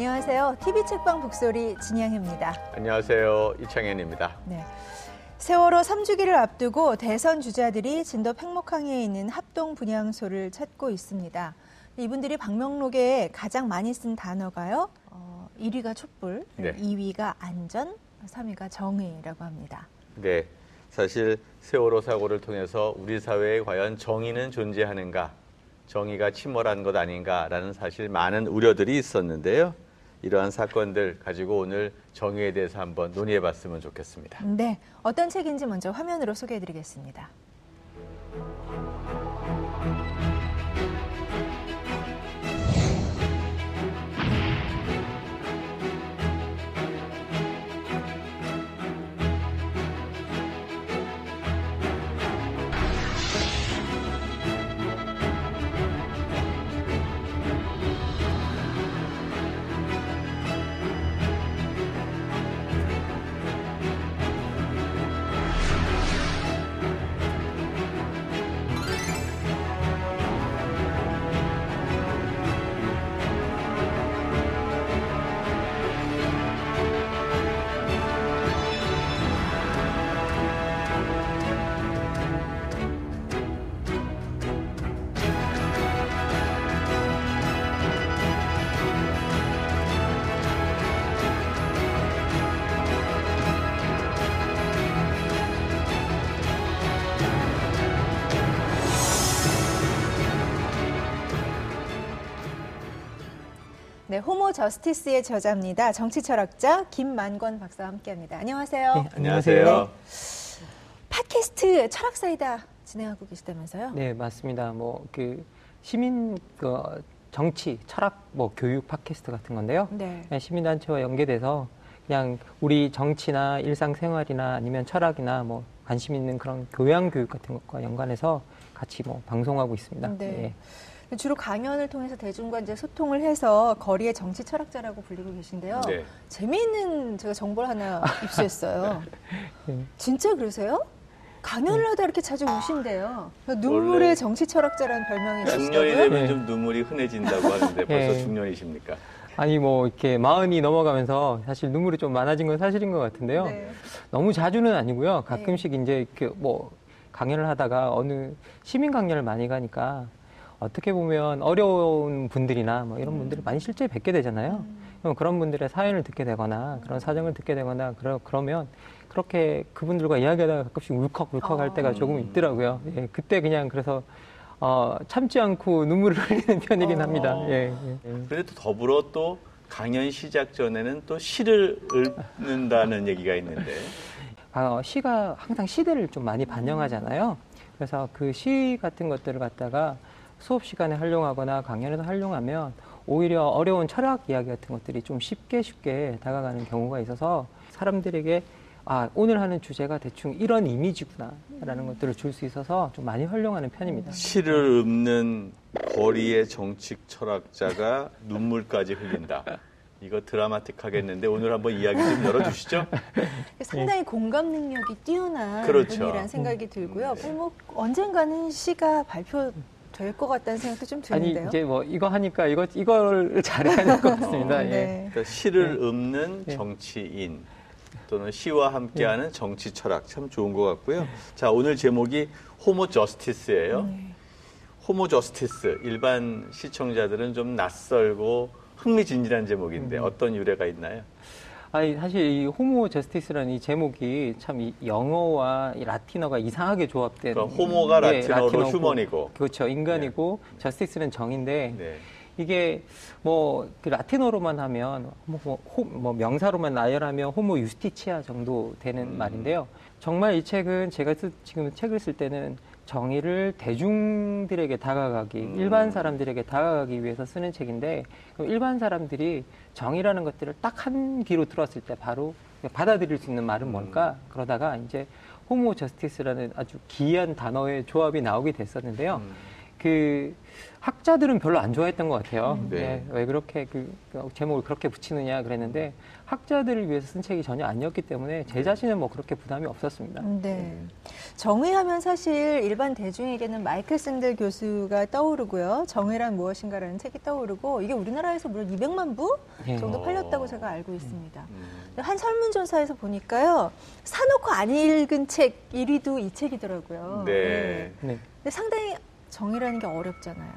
안녕하세요. TV 책방 북소리 진양입니다. 안녕하세요. 이창현입니다. 네. 세월호 3주기를 앞두고 대선 주자들이 진도 팽목항에 있는 합동 분향소를 찾고 있습니다. 이분들이 방명록에 가장 많이 쓴 단어가요. 어, 1위가 촛불, 네. 2위가 안전, 3위가 정의라고 합니다. 네. 사실 세월호 사고를 통해서 우리 사회에 과연 정의는 존재하는가, 정의가 침몰한 것 아닌가라는 사실 많은 우려들이 있었는데요. 이러한 사건들 가지고 오늘 정의에 대해서 한번 논의해 봤으면 좋겠습니다. 네. 어떤 책인지 먼저 화면으로 소개해 드리겠습니다. 네, 호모 저스티스의 저자입니다. 정치 철학자 김만권 박사와 함께합니다. 안녕하세요. 네, 안녕하세요. 네. 팟캐스트 철학사이다 진행하고 계시다면서요? 네, 맞습니다. 뭐 그 시민 그 정치, 철학, 뭐 교육 팟캐스트 같은 건데요. 네. 시민단체와 연계돼서 그냥 우리 정치나 일상생활이나 아니면 철학이나 뭐 관심 있는 그런 교양 교육 같은 것과 연관해서 같이 뭐 방송하고 있습니다. 네. 네. 주로 강연을 통해서 대중과 이제 소통을 해서 거리의 정치 철학자라고 불리고 계신데요. 네. 재미있는 제가 정보를 하나 입수했어요. 네. 진짜 그러세요? 강연을 하다 이렇게 자주 우신대요. 눈물의 정치 철학자라는 별명이 있으시다고요? 중년이 되면 네. 좀 눈물이 흔해진다고 하는데 벌써 네. 중년이십니까? 아니 뭐 이렇게 마흔이 넘어가면서 사실 눈물이 좀 많아진 건 사실인 것 같은데요. 네. 너무 자주는 아니고요. 가끔씩 네. 이제 이렇게 뭐 강연을 하다가 어느 시민 강연을 많이 가니까 어떻게 보면 어려운 분들이나 뭐 이런 분들을 많이 실제 뵙게 되잖아요. 그럼 그런 분들의 사연을 듣게 되거나 그런 사정을 듣게 되거나 그러, 그러면 그렇게 그분들과 이야기하다가 가끔씩 울컥울컥 할 때가 조금 음. 있더라고요. 예, 그때 그냥 그래서 어, 참지 않고 눈물을 흘리는 편이긴 어. 합니다. 예, 예. 또 더불어 또 강연 시작 전에는 또 시를 읽는다는 얘기가 있는데. 아, 시가 항상 시대를 좀 많이 반영하잖아요. 그래서 그 시 같은 것들을 갖다가 수업 시간에 활용하거나 강연에서 활용하면 오히려 어려운 철학 이야기 같은 것들이 좀 쉽게 쉽게 다가가는 경우가 있어서 사람들에게 아, 오늘 하는 주제가 대충 이런 이미지구나라는 것들을 줄 수 있어서 좀 많이 활용하는 편입니다. 시를 읊는 거리의 정치 철학자가 눈물까지 흘린다. 이거 드라마틱하겠는데 오늘 한번 이야기 좀 열어주시죠. 상당히 공감 능력이 뛰어난 그렇죠. 분이라는 생각이 들고요. 네. 뭐 언젠가는 시가 발표 될 것 같다는 생각도 좀 드는데요. 아니 이제 뭐 이거 하니까 이거 이걸 잘해야 될 것 같습니다. 어, 네. 예. 그러니까 시를 네. 읊는 네. 정치인 또는 시와 함께하는 네. 정치 철학 참 좋은 것 같고요. 자 오늘 제목이 호모 저스티스예요. 네. 호모 저스티스 일반 시청자들은 좀 낯설고 흥미진진한 제목인데 음. 어떤 유래가 있나요? 아니 사실 이 호모 저스티스라는 이 제목이 참 이 영어와 이 라틴어가 이상하게 조합된 그러니까 호모가 네, 라틴어로 라틴어고, 휴먼이고 그렇죠 인간이고 네. 저스티스는 정인데 네. 이게 뭐 그 라틴어로만 하면 뭐, 뭐, 호, 뭐 명사로만 나열하면 호모 유스티치아 정도 되는 음. 말인데요. 정말 이 책은 제가 쓰, 지금 책을 쓸 때는 정의를 대중들에게 다가가기, 음. 일반 사람들에게 다가가기 위해서 쓰는 책인데 일반 사람들이 정의라는 것들을 딱 한 귀로 들었을 때 바로 받아들일 수 있는 말은 뭘까? 음. 그러다가 이제 호모 저스티스라는 아주 기이한 단어의 조합이 나오게 됐었는데요. 음. 그 학자들은 별로 안 좋아했던 것 같아요. 음. 네. 네. 왜 그렇게 그, 그 제목을 그렇게 붙이느냐 그랬는데 학자들을 위해서 쓴 책이 전혀 아니었기 때문에 제 자신은 뭐 그렇게 부담이 없었습니다. 네. 정의하면 사실 일반 대중에게는 마이클 샌델 교수가 떠오르고요. 정의란 무엇인가라는 책이 떠오르고 이게 우리나라에서 무려 200만 부 예. 정도 어. 팔렸다고 제가 알고 있습니다. 음. 한 설문조사에서 보니까요. 사놓고 안 읽은 책 1위도 이 책이더라고요. 네. 네. 근데 상당히 정의라는 게 어렵잖아요.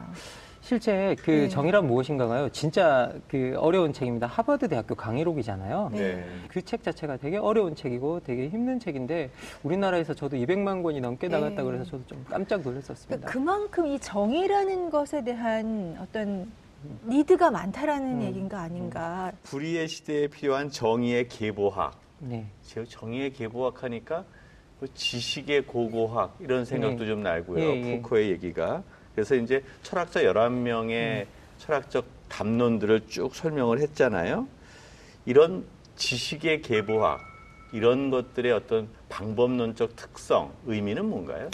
실제 그 네. 정의란 무엇인가가요? 진짜 그 어려운 책입니다. 하버드 대학교 강의록이잖아요. 네. 그책 자체가 되게 어려운 책이고 되게 힘든 책인데 우리나라에서 저도 200만 권이 넘게 나갔다 네. 그래서 저도 좀 깜짝 놀랐었습니다. 그러니까 그만큼 이 정의라는 것에 대한 어떤 니드가 많다라는 음. 얘기인가 아닌가. 불의의 시대에 필요한 정의의 계보학. 네. 제가 정의의 계보학 하니까 뭐 지식의 고고학 이런 생각도 예. 좀 나고요. 예, 예. 푸코의 얘기가. 그래서 이제 철학자 11명의 음. 철학적 담론들을 쭉 설명을 했잖아요. 이런 지식의 계보학 이런 것들의 어떤 방법론적 특성, 의미는 뭔가요?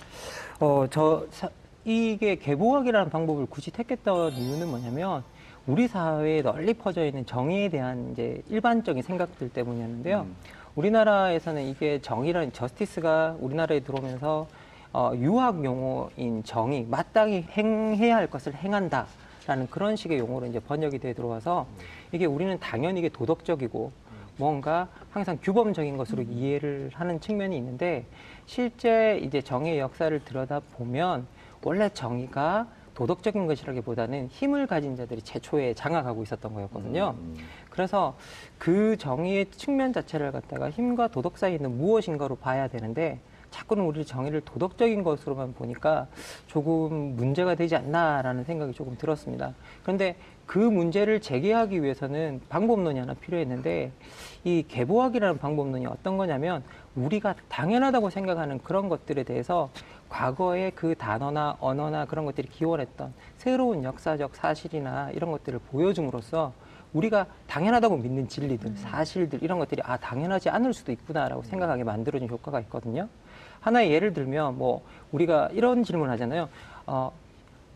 어, 저, 사- 이게 개보학이라는 방법을 굳이 택했던 이유는 뭐냐면, 우리 사회에 널리 퍼져 있는 정의에 대한 이제 일반적인 생각들 때문이었는데요. 음. 우리나라에서는 이게 정의라는 저스티스가 우리나라에 들어오면서 어, 유학 용어인 정의, 마땅히 행해야 할 것을 행한다. 라는 그런 식의 용어로 이제 번역이 돼 들어와서 이게 우리는 당연히 이게 도덕적이고 뭔가 항상 규범적인 것으로 이해를 하는 측면이 있는데 실제 이제 정의의 역사를 들여다 보면 원래 정의가 도덕적인 것이라기보다는 힘을 가진 자들이 최초에 장악하고 있었던 거였거든요. 음. 그래서 그 정의의 측면 자체를 갖다가 힘과 도덕 사이에 있는 무엇인가로 봐야 되는데 자꾸는 우리 정의를 도덕적인 것으로만 보니까 조금 문제가 되지 않나라는 생각이 조금 들었습니다. 그런데 그 문제를 제기하기 위해서는 방법론이 하나 필요했는데 이 계보학이라는 방법론이 어떤 거냐면 우리가 당연하다고 생각하는 그런 것들에 대해서 과거의 그 단어나 언어나 그런 것들이 기원했던 새로운 역사적 사실이나 이런 것들을 보여줌으로써 우리가 당연하다고 믿는 진리들, 사실들 이런 것들이 아 당연하지 않을 수도 있구나라고 생각하게 만들어준 효과가 있거든요. 하나의 예를 들면 뭐 우리가 이런 질문을 하잖아요. 어,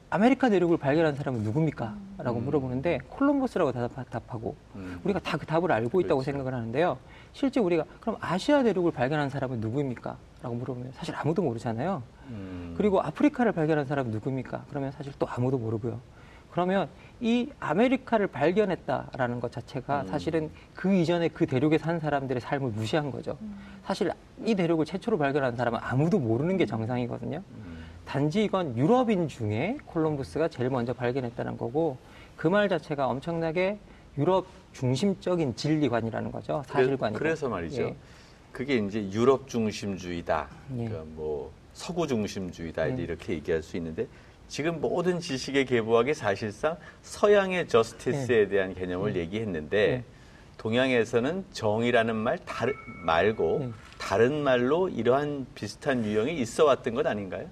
아메리카 대륙을 발견한 사람은 누굽니까? 라고 음. 물어보는데 콜럼버스라고 답하고 음. 우리가 다 그 답을 알고 있다고 그렇죠. 생각을 하는데요. 실제 우리가 그럼 아시아 대륙을 발견한 사람은 누구입니까? 라고 물어보면 사실 아무도 모르잖아요. 음. 그리고 아프리카를 발견한 사람은 누굽니까? 그러면 사실 또 아무도 모르고요. 그러면 이 아메리카를 발견했다라는 것 자체가 음. 사실은 그 이전에 그 대륙에 산 사람들의 삶을 무시한 거죠. 사실 이 대륙을 최초로 발견한 사람은 아무도 모르는 게 정상이거든요. 음. 단지 이건 유럽인 중에 콜럼부스가 제일 먼저 발견했다는 거고 그 말 자체가 엄청나게 유럽 중심적인 진리관이라는 거죠. 사실관이고. 그래, 서 말이죠. 예. 그게 이제 유럽 중심주의다. 예. 그러니까 뭐 서구 중심주의다 예. 이렇게 얘기할 수 있는데 지금 모든 지식의 계보학이 사실상 서양의 저스티스에 대한 개념을 얘기했는데 예. 동양에서는 정의라는 말 다르, 말고 예. 다른 말로 이러한 비슷한 유형이 있어 왔던 것 아닌가요?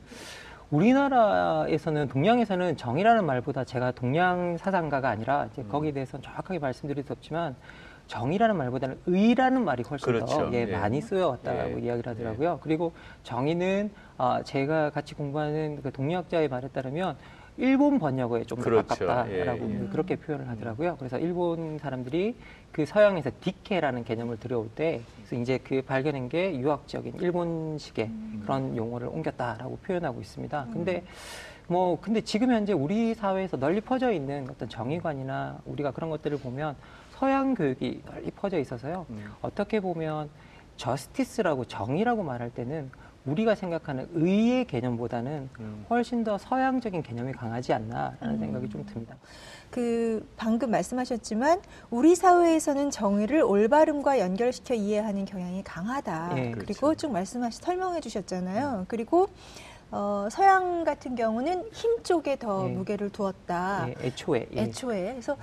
우리나라에서는 동양에서는 정이라는 말보다 제가 동양 사상가가 아니라 이제 거기에 대해서는 정확하게 말씀드릴 수 없지만 정의라는 말보다는 의라는 말이 훨씬 그렇죠. 더 예, 예. 많이 쓰여왔다고 예. 이야기를 하더라고요. 그리고 정의는 아, 제가 같이 공부하는 그 동료학자의 말에 따르면 일본 번역어에 좀더 그렇죠. 가깝다라고 예, 예. 그렇게 표현을 하더라고요. 그래서 일본 사람들이 그 서양에서 디케라는 개념을 들여올 때 그래서 이제 그 발견한 게 유학적인 일본식의 그런 용어를 옮겼다라고 표현하고 있습니다. 근데 뭐 근데 지금 현재 우리 사회에서 널리 퍼져 있는 어떤 정의관이나 우리가 그런 것들을 보면 서양 교육이 널리 퍼져 있어서요. 음. 어떻게 보면 저스티스라고 정의라고 말할 때는 우리가 생각하는 의의 개념보다는 음. 훨씬 더 서양적인 개념이 강하지 않나라는 생각이 좀 듭니다. 그 방금 말씀하셨지만 우리 사회에서는 정의를 올바름과 연결시켜 이해하는 경향이 강하다. 예, 그리고 그렇죠. 쭉 말씀하시 설명해 주셨잖아요. 그리고 어, 서양 같은 경우는 힘 쪽에 더 예. 무게를 두었다. 예, 애초에 예. 애초에 그래서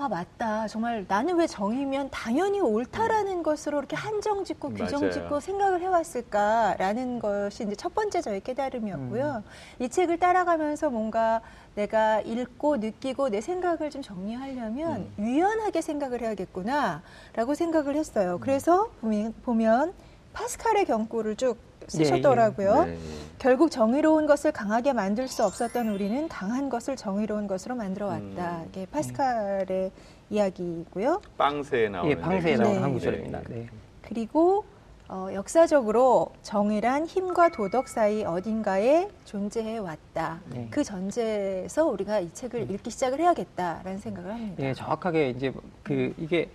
아 맞다 정말 나는 왜 정의면 당연히 옳다라는 것으로 이렇게 한정 짓고 규정 맞아요. 짓고 생각을 해왔을까라는 것이 이제 첫 번째 저의 깨달음이었고요. 이 책을 따라가면서 뭔가 내가 읽고 느끼고 내 생각을 좀 정리하려면 유연하게 생각을 해야겠구나라고 생각을 했어요. 그래서 보면, 보면 파스칼의 경고를 쭉 쓰셨더라고요. 네, 네. 결국 정의로운 것을 강하게 만들 수 없었던 우리는 강한 것을 정의로운 것으로 만들어 왔다. 음. 이게 파스칼의 이야기고요. 빵세에 나오는 예, 빵세에 나오는 한 구절입니다. 네. 그리고 어, 역사적으로 정의란 힘과 도덕 사이 어딘가에 존재해 왔다. 네. 그 전제에서 우리가 이 책을 네. 읽기 시작을 해야겠다라는 생각을 합니다. 예, 정확하게 이제 그 이게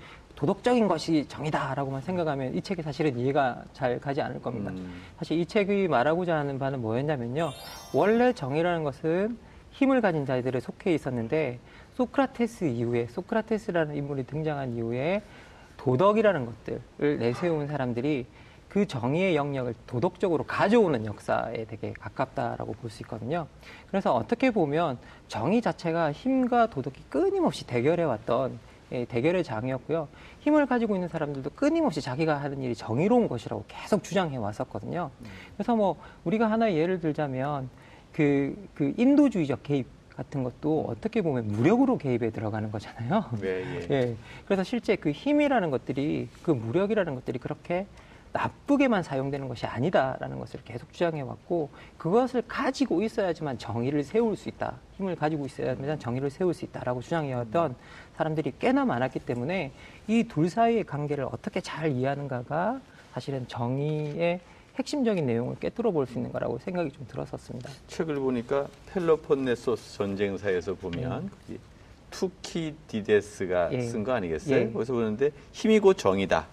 도덕적인 것이 정의다라고만 생각하면 이 책이 사실은 이해가 잘 가지 않을 겁니다. 음. 사실 이 책이 말하고자 하는 바는 뭐였냐면요. 원래 정의라는 것은 힘을 가진 자들에 속해 있었는데 소크라테스 이후에 소크라테스라는 인물이 등장한 이후에 도덕이라는 것들을 내세운 사람들이 그 정의의 영역을 도덕적으로 가져오는 역사에 되게 가깝다라고 볼 수 있거든요. 그래서 어떻게 보면 정의 자체가 힘과 도덕이 끊임없이 대결해 왔던 예, 대결의 장이었고요. 힘을 가지고 있는 사람들도 끊임없이 자기가 하는 일이 정의로운 것이라고 계속 주장해 왔었거든요. 그래서 뭐 우리가 하나의 예를 들자면 그, 그 인도주의적 개입 같은 것도 어떻게 보면 무력으로 개입에 들어가는 거잖아요. 네, 예. 예. 그래서 실제 그 힘이라는 것들이 그 무력이라는 것들이 그렇게 나쁘게만 사용되는 것이 아니다라는 것을 계속 주장해 왔고 그것을 가지고 있어야지만 정의를 세울 수 있다. 힘을 가지고 있어야지만 정의를 세울 수 있다라고 주장해 왔던 사람들이 꽤나 많았기 때문에 이 둘 사이의 관계를 어떻게 잘 이해하는가가 사실은 정의의 핵심적인 내용을 꿰뚫어 볼 수 있는 거라고 생각이 좀 들었었습니다. 책을 보니까 펠로폰네소스 전쟁사에서 보면 네. 투키디데스가 예. 쓴거 아니겠어요? 예. 거기서 보는데 힘이 곧 정이다.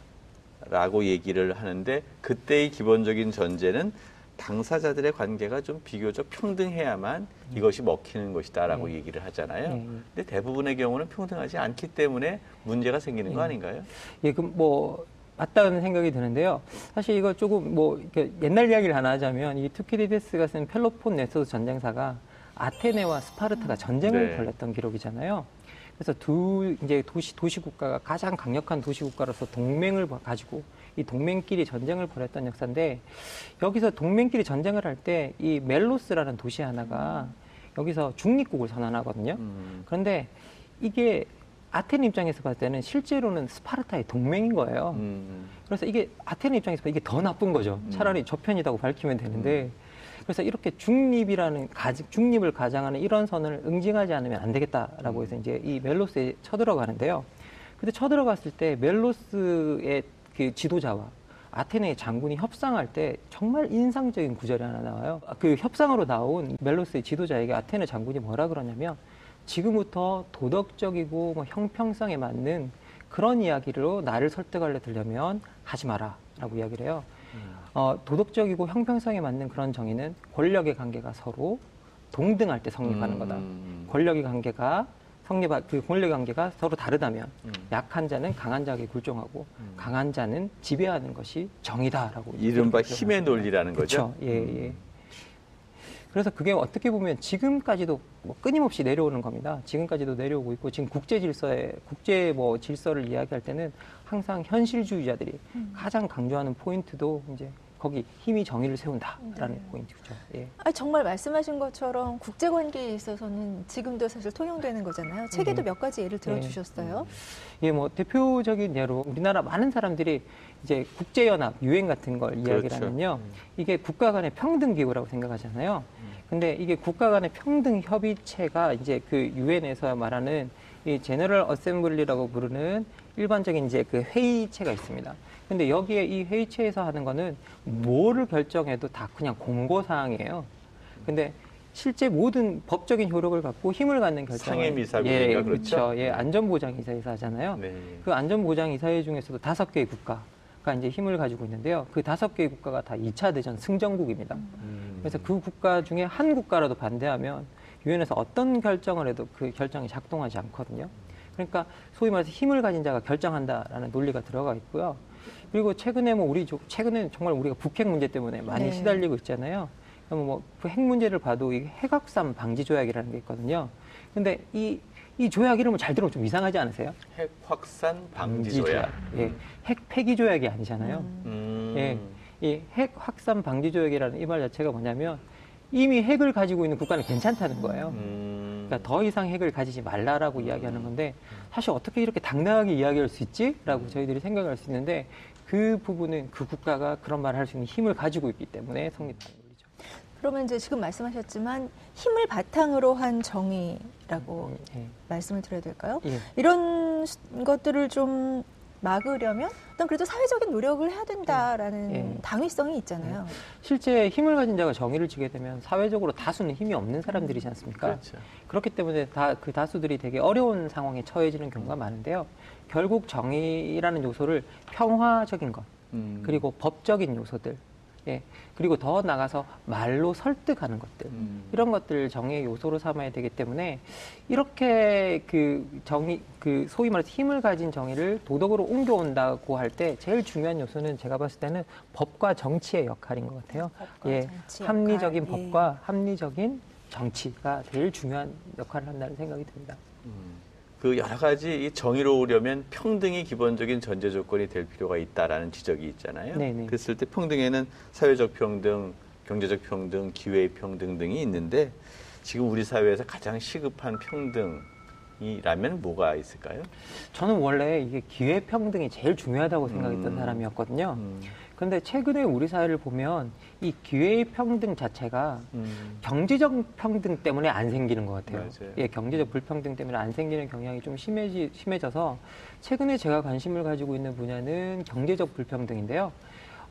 라고 얘기를 하는데 그때의 기본적인 전제는 당사자들의 관계가 좀 비교적 평등해야만 음. 이것이 먹히는 것이다라고 네. 얘기를 하잖아요. 네. 근데 대부분의 경우는 평등하지 않기 때문에 문제가 생기는 네. 거 아닌가요? 예, 그럼 뭐 맞다는 생각이 드는데요. 사실 이거 조금 뭐 옛날 이야기를 하나 하자면 이 투키디데스가 쓴 펠로폰네소스 전쟁사가 아테네와 스파르타가 전쟁을 네. 벌였던 기록이잖아요. 그래서 두 이제 도시 도시 국가가 가장 강력한 도시 국가로서 동맹을 가지고 이 동맹끼리 전쟁을 벌였던 역사인데 여기서 동맹끼리 전쟁을 할 때 이 멜로스라는 도시 하나가 여기서 중립국을 선언하거든요. 음. 그런데 이게 아테네 입장에서 봤을 때는 실제로는 스파르타의 동맹인 거예요. 음. 그래서 이게 아테네 입장에서 이게 더 나쁜 거죠. 음. 차라리 저 편이라고 밝히면 되는데 음. 그래서 이렇게 중립이라는 가지, 중립을 가장하는 이런 선을 응징하지 않으면 안 되겠다라고 해서 음. 이제 이 멜로스에 쳐들어가는데요. 근데 쳐들어갔을 때 멜로스의 그 지도자와 아테네의 장군이 협상할 때 정말 인상적인 구절이 하나 나와요. 그 협상으로 나온 멜로스의 지도자에게 아테네 장군이 뭐라 그러냐면 지금부터 도덕적이고 뭐 형평성에 맞는 그런 이야기로 나를 설득하려 들려면 하지 마라 라고 이야기를 해요. 어, 도덕적이고 형평성에 맞는 그런 정의는 권력의 관계가 서로 동등할 때 성립하는 음. 거다. 권력의 관계가 성립, 그 권력의 관계가 서로 다르다면 음. 약한 자는 강한 자에게 굴종하고 음. 강한 자는 지배하는 것이 정의다라고. 이른바 힘의 논리라는 거죠. 그렇죠. 예, 예. 음. 그래서 그게 어떻게 보면 지금까지도 뭐 끊임없이 내려오는 겁니다. 지금까지도 내려오고 있고 지금 국제 질서에 국제 뭐 질서를 이야기할 때는 항상 현실주의자들이 음. 가장 강조하는 포인트도 이제 거기 힘이 정의를 세운다라는 네. 포인트죠. 예. 아, 정말 말씀하신 것처럼 국제 관계에 있어서는 지금도 사실 통용되는 거잖아요. 책에도 음. 몇 가지 예를 들어 주셨어요. 예. 예, 뭐 대표적인 예로 우리나라 많은 사람들이 이제 국제 연합 유엔 같은 걸 그렇죠. 이야기를 하면요, 음. 이게 국가 간의 평등 기구라고 생각하잖아요. 음. 근데 이게 국가 간의 평등 협의체가 이제 그 유엔에서 말하는 이 제너럴 어셈블리라고 부르는 일반적인 이제 그 회의체가 있습니다. 근데 여기에 이 회의체에서 하는 거는 뭐를 결정해도 다 그냥 공고 사항이에요. 근데 실제 모든 법적인 효력을 갖고 힘을 갖는 결정 상임이사국인가 예, 그렇죠? 그렇죠. 예, 안전보장이사에서 하잖아요. 네. 그 안전보장이사회 중에서도 다섯 개의 국가 가 이제 힘을 가지고 있는데요. 그 다섯 개의 국가가 다 2차 대전 승전국입니다. 음. 그래서 그 국가 중에 한 국가라도 반대하면 유엔에서 어떤 결정을 해도 그 결정이 작동하지 않거든요. 그러니까 소위 말해서 힘을 가진 자가 결정한다라는 논리가 들어가 있고요. 그리고 최근에 뭐 우리 최근에 정말 우리가 북핵 문제 때문에 많이 네. 시달리고 있잖아요. 그러면 뭐그 핵 문제를 봐도 이 핵확산 방지 조약이라는 게 있거든요. 근데 이, 이 조약 이름을 잘 들으면 좀 이상하지 않으세요? 핵 확산 방지, 조약. 조약. 예. 핵 폐기 조약이 아니잖아요. 음. 예. 이 핵 확산 방지 조약이라는 이 말 자체가 뭐냐면 이미 핵을 가지고 있는 국가는 괜찮다는 거예요. 음. 그러니까 더 이상 핵을 가지지 말라라고 음. 이야기하는 건데 사실 어떻게 이렇게 당당하게 이야기할 수 있지? 라고 저희들이 생각할 수 있는데 그 부분은 그 국가가 그런 말을 할 수 있는 힘을 가지고 있기 때문에 성립하는 논리죠. 그러면 이제 지금 말씀하셨지만 힘을 바탕으로 한 정의라고 예. 말씀을 드려야 될까요? 예. 이런 것들을 좀 막으려면 어떤 그래도 사회적인 노력을 해야 된다라는 예. 당위성이 있잖아요. 예. 실제 힘을 가진 자가 정의를 지게 되면 사회적으로 다수는 힘이 없는 사람들이지 않습니까? 그렇죠. 그렇기 때문에 다 그 다수들이 되게 어려운 상황에 처해지는 경우가 많은데요. 결국 정의라는 요소를 평화적인 것, 음. 그리고 법적인 요소들, 예. 그리고 더 나가서 말로 설득하는 것들 음. 이런 것들 정의의 요소로 삼아야 되기 때문에 이렇게 그 정의 그 소위 말해서 힘을 가진 정의를 도덕으로 옮겨온다고 할 때 제일 중요한 요소는 제가 봤을 때는 법과 정치의 역할인 것 같아요. 예, 합리적인 역할. 법과 예. 합리적인 정치가 제일 중요한 역할을 한다는 생각이 듭니다. 음. 그 여러 가지 정의로우려면 평등이 기본적인 전제 조건이 될 필요가 있다라는 지적이 있잖아요. 네네. 그랬을 때 평등에는 사회적 평등, 경제적 평등, 기회의 평등 등이 있는데 지금 우리 사회에서 가장 시급한 평등이라면 뭐가 있을까요? 저는 원래 이게 기회 평등이 제일 중요하다고 생각했던 음. 사람이었거든요. 음. 그런데 최근에 우리 사회를 보면 이 기회의 평등 자체가 음. 경제적 평등 때문에 안 생기는 것 같아요. 맞아요. 예, 경제적 불평등 때문에 안 생기는 경향이 좀 심해지, 심해져서 최근에 제가 관심을 가지고 있는 분야는 경제적 불평등인데요.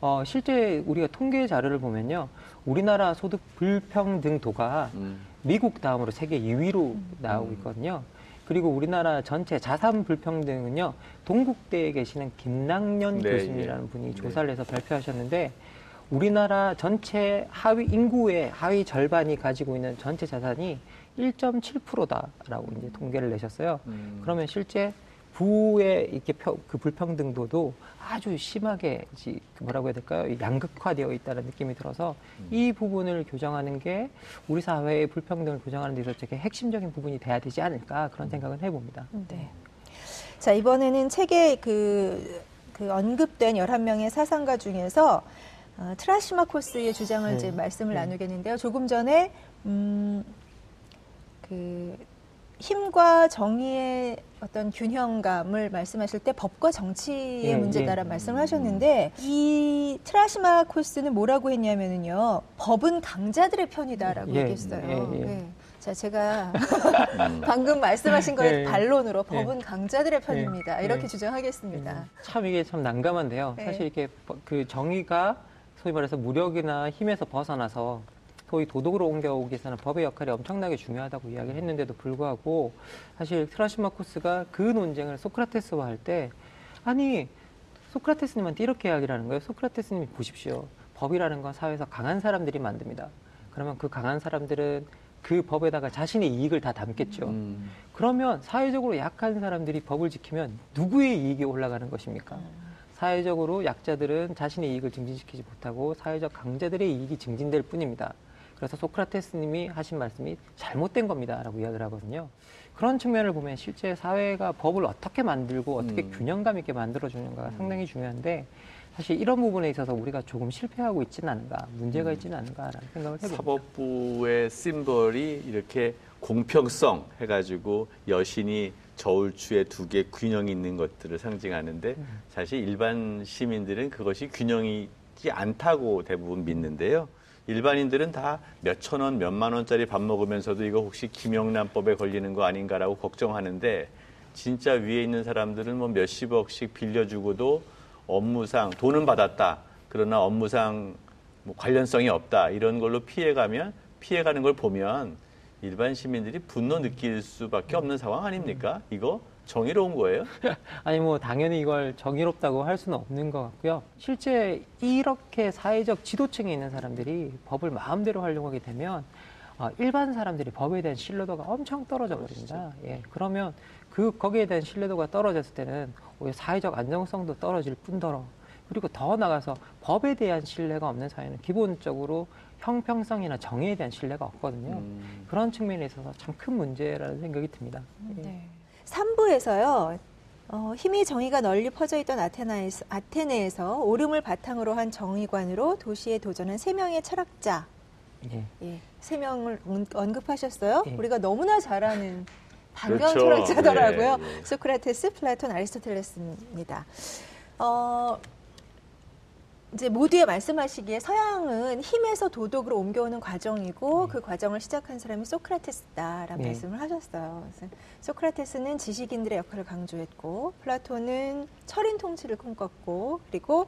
어, 실제 우리가 통계 자료를 보면요. 우리나라 소득 불평등도가 음. 미국 다음으로 세계 2위로 나오고 음. 있거든요. 그리고 우리나라 전체 자산 불평등은요 동국대에 계시는 김낙년 네, 교수님이라는 예. 분이 조사를 해서 발표하셨는데 우리나라 전체 하위 인구의 하위 절반이 가지고 있는 전체 자산이 1.7%다라고 이제 통계를 내셨어요. 음. 그러면 실제 부의 이렇게 그 불평등도도 아주 심하게 그 뭐라고 해야 될까요? 양극화되어 있다는 느낌이 들어서 음. 이 부분을 교정하는 게 우리 사회의 불평등을 교정하는 데 있어서 되게 핵심적인 부분이 돼야 되지 않을까 그런 음. 생각은 해봅니다. 네. 자 이번에는 책에 그, 그 언급된 11명의 사상가 중에서 어, 트라시마코스의 주장을 네. 이제 말씀을 네. 나누겠는데요. 조금 전에 음, 그 힘과 정의의 어떤 균형감을 말씀하실 때 법과 정치의 예, 문제다라는 예. 말씀을 하셨는데 이 트라시마 코스는 뭐라고 했냐면은요 법은 강자들의 편이다라고 예, 얘기했어요. 예, 예. 네. 자 제가 방금 말씀하신 거에 예. 반론으로 법은 강자들의 편입니다. 이렇게 주장하겠습니다. 음, 참 이게 참 난감한데요. 사실 이렇게 그 정의가 소위 말해서 무력이나 힘에서 벗어나서 소위 도덕으로 옮겨오기 위해서는 법의 역할이 엄청나게 중요하다고 이야기를 했는데도 불구하고 사실 트라시마코스가 그 논쟁을 소크라테스와 할 때 아니 소크라테스님한테 이렇게 이야기를 하는 거예요. 소크라테스님이 보십시오. 법이라는 건 사회에서 강한 사람들이 만듭니다. 그러면 그 강한 사람들은 그 법에다가 자신의 이익을 다 담겠죠. 음. 그러면 사회적으로 약한 사람들이 법을 지키면 누구의 이익이 올라가는 것입니까? 음. 사회적으로 약자들은 자신의 이익을 증진시키지 못하고 사회적 강자들의 이익이 증진될 뿐입니다. 그래서 소크라테스님이 하신 말씀이 잘못된 겁니다라고 이야기를 하거든요. 그런 측면을 보면 실제 사회가 법을 어떻게 만들고 어떻게 음. 균형감 있게 만들어주는가가 음. 상당히 중요한데 사실 이런 부분에 있어서 우리가 조금 실패하고 있지는 않은가, 문제가 음. 있지는 않은가라는 생각을 해봅니다. 사법부의 심벌이 이렇게 공평성 해가지고 여신이 저울추에 두 개 균형이 있는 것들을 상징하는데 음. 사실 일반 시민들은 그것이 균형이지 않다고 대부분 믿는데요. 일반인들은 다 몇천 원, 몇만 원짜리 밥 먹으면서도 이거 혹시 김영란법에 걸리는 거 아닌가라고 걱정하는데 진짜 위에 있는 사람들은 뭐 몇십억씩 빌려주고도 업무상 돈은 받았다. 그러나 업무상 뭐 관련성이 없다. 이런 걸로 피해가면 피해가는 걸 보면 일반 시민들이 분노 느낄 수밖에 없는 상황 아닙니까? 이거 정의로운 거예요? 아니 뭐 당연히 이걸 정의롭다고 할 수는 없는 것 같고요. 실제 이렇게 사회적 지도층에 있는 사람들이 법을 마음대로 활용하게 되면 어, 일반 사람들이 법에 대한 신뢰도가 엄청 떨어져 버립니다. 예, 그러면 그 거기에 대한 신뢰도가 떨어졌을 때는 오히려 사회적 안정성도 떨어질 뿐더러 그리고 더 나가서 법에 대한 신뢰가 없는 사회는 기본적으로 형평성이나 정의에 대한 신뢰가 없거든요. 음. 그런 측면에 있어서 참 큰 문제라는 생각이 듭니다. 예. 네. 3부에서요. 어, 힘이 정의가 널리 퍼져 있던 아테나에서, 아테네에서 오름을 바탕으로 한 정의관으로 도시에 도전한 세 명의 철학자. 예. 예. 세 명을 언급하셨어요. 예. 우리가 너무나 잘 아는 반가운 그렇죠. 철학자더라고요. 예, 예. 소크라테스, 플라톤, 아리스토텔레스입니다. 어, 이제 모두에 말씀하시기에 서양은 힘에서 도덕으로 옮겨오는 과정이고 네. 그 과정을 시작한 사람이 소크라테스다라는 네. 말씀을 하셨어요. 소크라테스는 지식인들의 역할을 강조했고 플라톤은 철인 통치를 꿈꿨고 그리고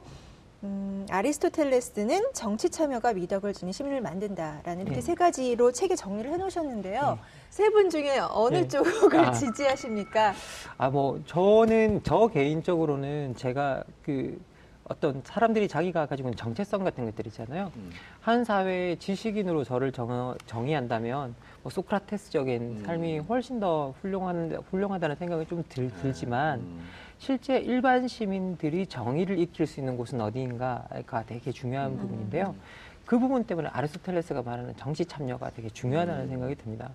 음, 아리스토텔레스는 정치 참여가 미덕을 주는 시민을 만든다라는 이렇게 네. 세 가지로 책에 정리를 해놓으셨는데요. 세 분 중에 어느 네. 쪽을 아. 지지하십니까? 아, 뭐, 저는, 저 개인적으로는 제가 그 어떤 사람들이 자기가 가지고 있는 정체성 같은 것들 있잖아요. 음. 한 사회의 지식인으로 저를 정, 정의한다면 뭐 소크라테스적인 음. 삶이 훨씬 더 훌륭한, 훌륭하다는 생각이 좀 들, 들지만 음. 실제 일반 시민들이 정의를 익힐 수 있는 곳은 어디인가가 되게 중요한 음. 부분인데요. 그 부분 때문에 아리스토텔레스가 말하는 정치 참여가 되게 중요하다는 음. 생각이 듭니다.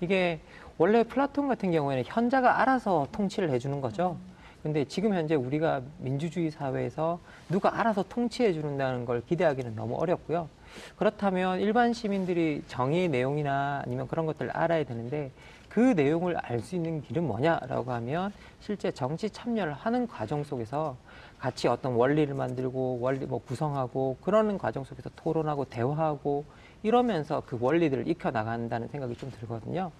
이게 원래 플라톤 같은 경우에는 현자가 알아서 통치를 해주는 거죠. 근데 지금 현재 우리가 민주주의 사회에서 누가 알아서 통치해 주는다는 걸 기대하기는 너무 어렵고요. 그렇다면 일반 시민들이 정의의 내용이나 아니면 그런 것들을 알아야 되는데 그 내용을 알 수 있는 길은 뭐냐라고 하면 실제 정치 참여를 하는 과정 속에서 같이 어떤 원리를 만들고 원리 뭐 구성하고 그러는 과정 속에서 토론하고 대화하고 이러면서 그 원리들을 익혀 나간다는 생각이 좀 들거든요.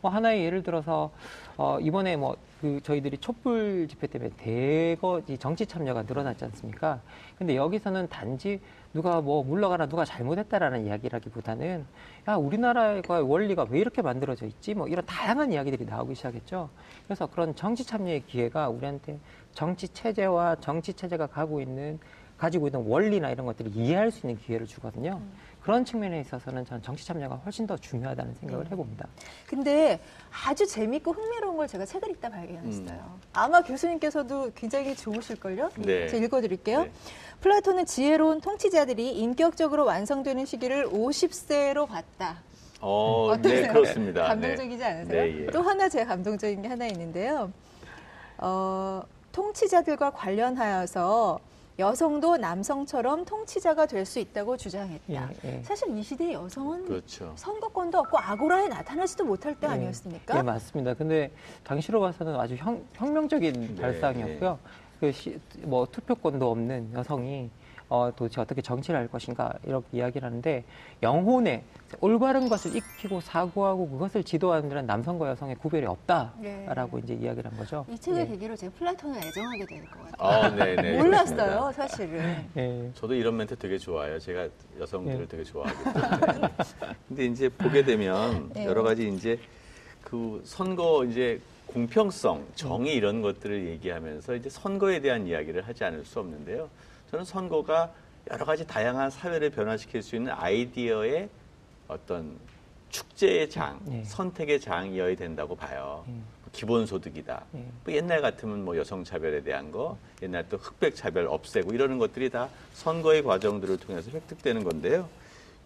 뭐 하나의 예를 들어서 어 이번에 뭐 그 저희들이 촛불 집회 때문에 대거 이 정치 참여가 늘어났지 않습니까? 근데 여기서는 단지 누가 뭐 물러가라 누가 잘못했다라는 이야기라기보다는 야 우리나라의 원리가 왜 이렇게 만들어져 있지? 뭐 이런 다양한 이야기들이 나오기 시작했죠. 그래서 그런 정치 참여의 기회가 우리한테 정치 체제와 정치 체제가 가고 있는 가지고 있는 원리나 이런 것들을 이해할 수 있는 기회를 주거든요. 그런 측면에 있어서는 저는 정치 참여가 훨씬 더 중요하다는 생각을 네. 해봅니다. 근데 아주 재밌고 흥미로운 걸 제가 책을 읽다 발견했어요. 음. 아마 교수님께서도 굉장히 좋으실걸요? 네. 제가 읽어드릴게요. 네. 플라톤은 지혜로운 통치자들이 인격적으로 완성되는 시기를 50세로 봤다. 어, 어떠세요? 네, 그렇습니다. 감동적이지 않으세요? 네, 예. 또 하나 제가 감동적인 게 하나 있는데요. 어, 통치자들과 관련하여서 여성도 남성처럼 통치자가 될 수 있다고 주장했다. 예, 예. 사실 이 시대의 여성은 그렇죠. 선거권도 없고 아고라에 나타나지도 못할 때 네. 아니었습니까? 네, 맞습니다. 근데 당시로 봐서는 아주 혁, 혁명적인 네, 발상이었고요. 그 시, 뭐 투표권도 없는 여성이 어, 도대체 어떻게 정치를 할 것인가 이렇게 이야기를 하는데 영혼에 올바른 것을 익히고 사고하고 그것을 지도하는 데는 남성과 여성의 구별이 없다라고 이제 이야기를 한 거죠. 이 책을 예. 계기로 제가 플라톤을 애정하게 될것 같아요. 아, 네, 네. 몰랐어요. 사실은. 예. 저도 이런 멘트 되게 좋아해요. 제가 여성들을 네. 되게 좋아하기 때문에. 근데 이제 보게 되면 네. 여러 가지 이제 그 선거 이제 공평성, 정의 이런 것들을 얘기하면서 이제 선거에 대한 이야기를 하지 않을 수 없는데요. 저는 선거가 여러 가지 다양한 사회를 변화시킬 수 있는 아이디어의 어떤 축제의 장, 네. 선택의 장이어야 된다고 봐요. 네. 기본소득이다. 네. 뭐 옛날 같으면 뭐 여성차별에 대한 거, 옛날 또 흑백차별 없애고 이러는 것들이 다 선거의 과정들을 통해서 획득되는 건데요.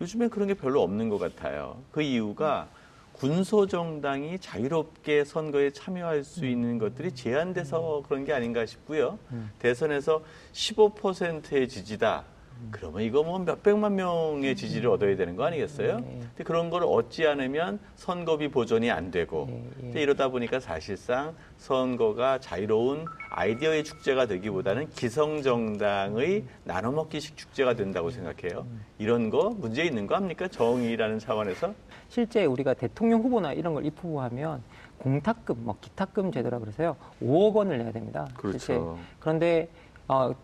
요즘엔 그런 게 별로 없는 것 같아요. 그 이유가 군소정당이 자유롭게 선거에 참여할 수 있는 것들이 제한돼서 그런 게 아닌가 싶고요. 대선에서 15%의 지지다. 그러면 이거 뭐 몇백만 명의 지지를 얻어야 되는 거 아니겠어요? 네. 근데 그런 걸 얻지 않으면 선거비 보존이 안 되고 예, 예. 이러다 보니까 사실상 선거가 자유로운 아이디어의 축제가 되기보다는 기성정당의 나눠먹기식 축제가 된다고 생각해요. 이런 거 문제 있는 거 합니까? 정의라는 차원에서? 실제 우리가 대통령 후보나 이런 걸 입후보하면 공탁금, 뭐 기탁금 제도라 그래서요 5억 원을 내야 됩니다. 그렇죠. 실제. 그런데 어,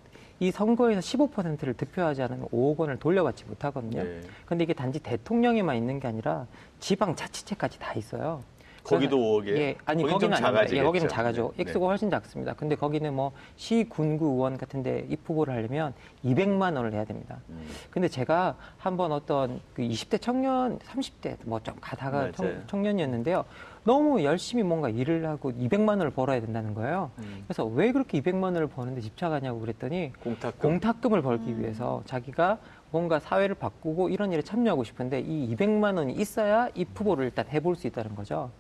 이 선거에서 15%를 득표하지 않으면 5억 원을 돌려받지 못하거든요. 네. 근데 이게 단지 대통령에만 있는 게 아니라 지방 자치체까지 다 있어요. 거기도 그래서- 5억이에요? 예, 아니 거기는. 작아지겠죠. 예, 거기는 작아죠. 네. 액수가 훨씬 작습니다. 근데 거기는 뭐 시 군구 의원 같은데 입후보를 하려면 200만 원을 내야 됩니다. 음. 근데 제가 한번 어떤 그 20대 청년, 30대 뭐 좀 가다가 맞아요. 청, 청년이었는데요. 너무 열심히 뭔가 일을 하고 200만 원을 벌어야 된다는 거예요. 음. 그래서 왜 그렇게 200만 원을 버는데 집착하냐고 그랬더니 공탁금. 공탁금을 벌기 위해서 자기가 뭔가 사회를 바꾸고 이런 일에 참여하고 싶은데 이 200만 원이 있어야 이 후보를 일단 해볼 수 있다는 거죠.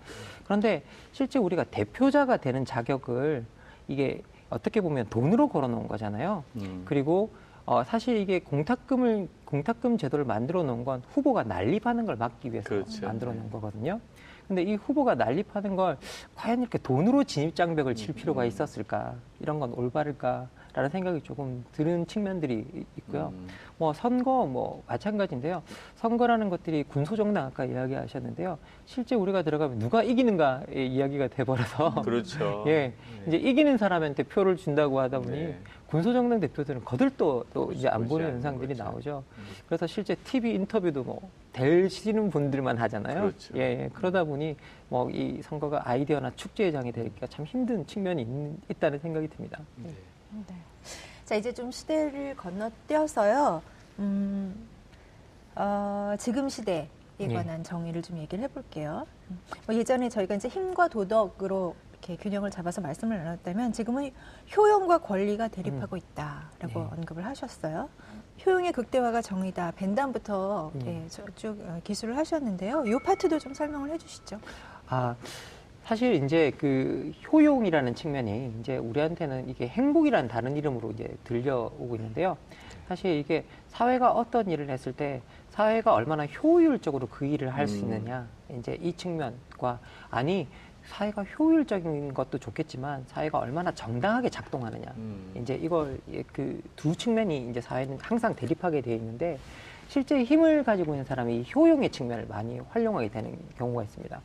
그런데 실제 우리가 대표자가 되는 자격을 이게 어떻게 보면 돈으로 걸어놓은 거잖아요. 음. 그리고 어, 사실 이게 공탁금을 공탁금 제도를 만들어 놓은 건 후보가 난립하는 걸 막기 위해서 그렇죠. 만들어 놓은 거거든요. 근데 이 후보가 난립하는 걸 과연 이렇게 돈으로 진입 장벽을 칠 필요가 있었을까? 이런 건 올바를까? 라는 생각이 조금 드는 측면들이 있고요. 음. 뭐 선거 뭐 마찬가지인데요. 선거라는 것들이 군소정당 아까 이야기하셨는데요. 실제 우리가 들어가면 누가 이기는가의 이야기가 돼버려서 그렇죠. 예 이제 이기는 사람한테 표를 준다고 하다 보니 네. 군소정당 대표들은 거들떠 또 이제 안 보지 보는 않는 현상들이 거죠. 나오죠. 음. 그래서 실제 TV 인터뷰도 뭐 되시는 분들만 하잖아요. 그렇죠. 예, 예. 그러다 보니 뭐 이 선거가 아이디어나 축제의 장이 되기가 참 힘든 측면이 있, 다는 생각이 듭니다. 예. 네. 네. 자, 이제 좀 시대를 건너뛰어서요. 음, 어, 지금 시대에 네. 관한 정의를 좀 얘기를 해볼게요. 음, 뭐 예전에 저희가 이제 힘과 도덕으로 이렇게 균형을 잡아서 말씀을 나눴다면 지금은 효용과 권리가 대립하고 있다라고 네. 언급을 하셨어요. 효용의 극대화가 정의다. 벤담부터 음. 예, 저- 쭉 어, 기술을 하셨는데요. 이 파트도 좀 설명을 해주시죠. 아, 사실 이제 그 효용이라는 측면이 이제 우리한테는 이게 행복이라는 다른 이름으로 이제 들려오고 있는데요. 사실 이게 사회가 어떤 일을 했을 때 사회가 얼마나 효율적으로 그 일을 할수 음. 있느냐. 이제 이 측면과 아니 사회가 효율적인 것도 좋겠지만 사회가 얼마나 정당하게 작동하느냐. 음. 이제 이걸 그 두 측면이 이제 사회는 항상 대립하게 되어 있는데 실제 힘을 가지고 있는 사람이 효용의 측면을 많이 활용하게 되는 경우가 있습니다.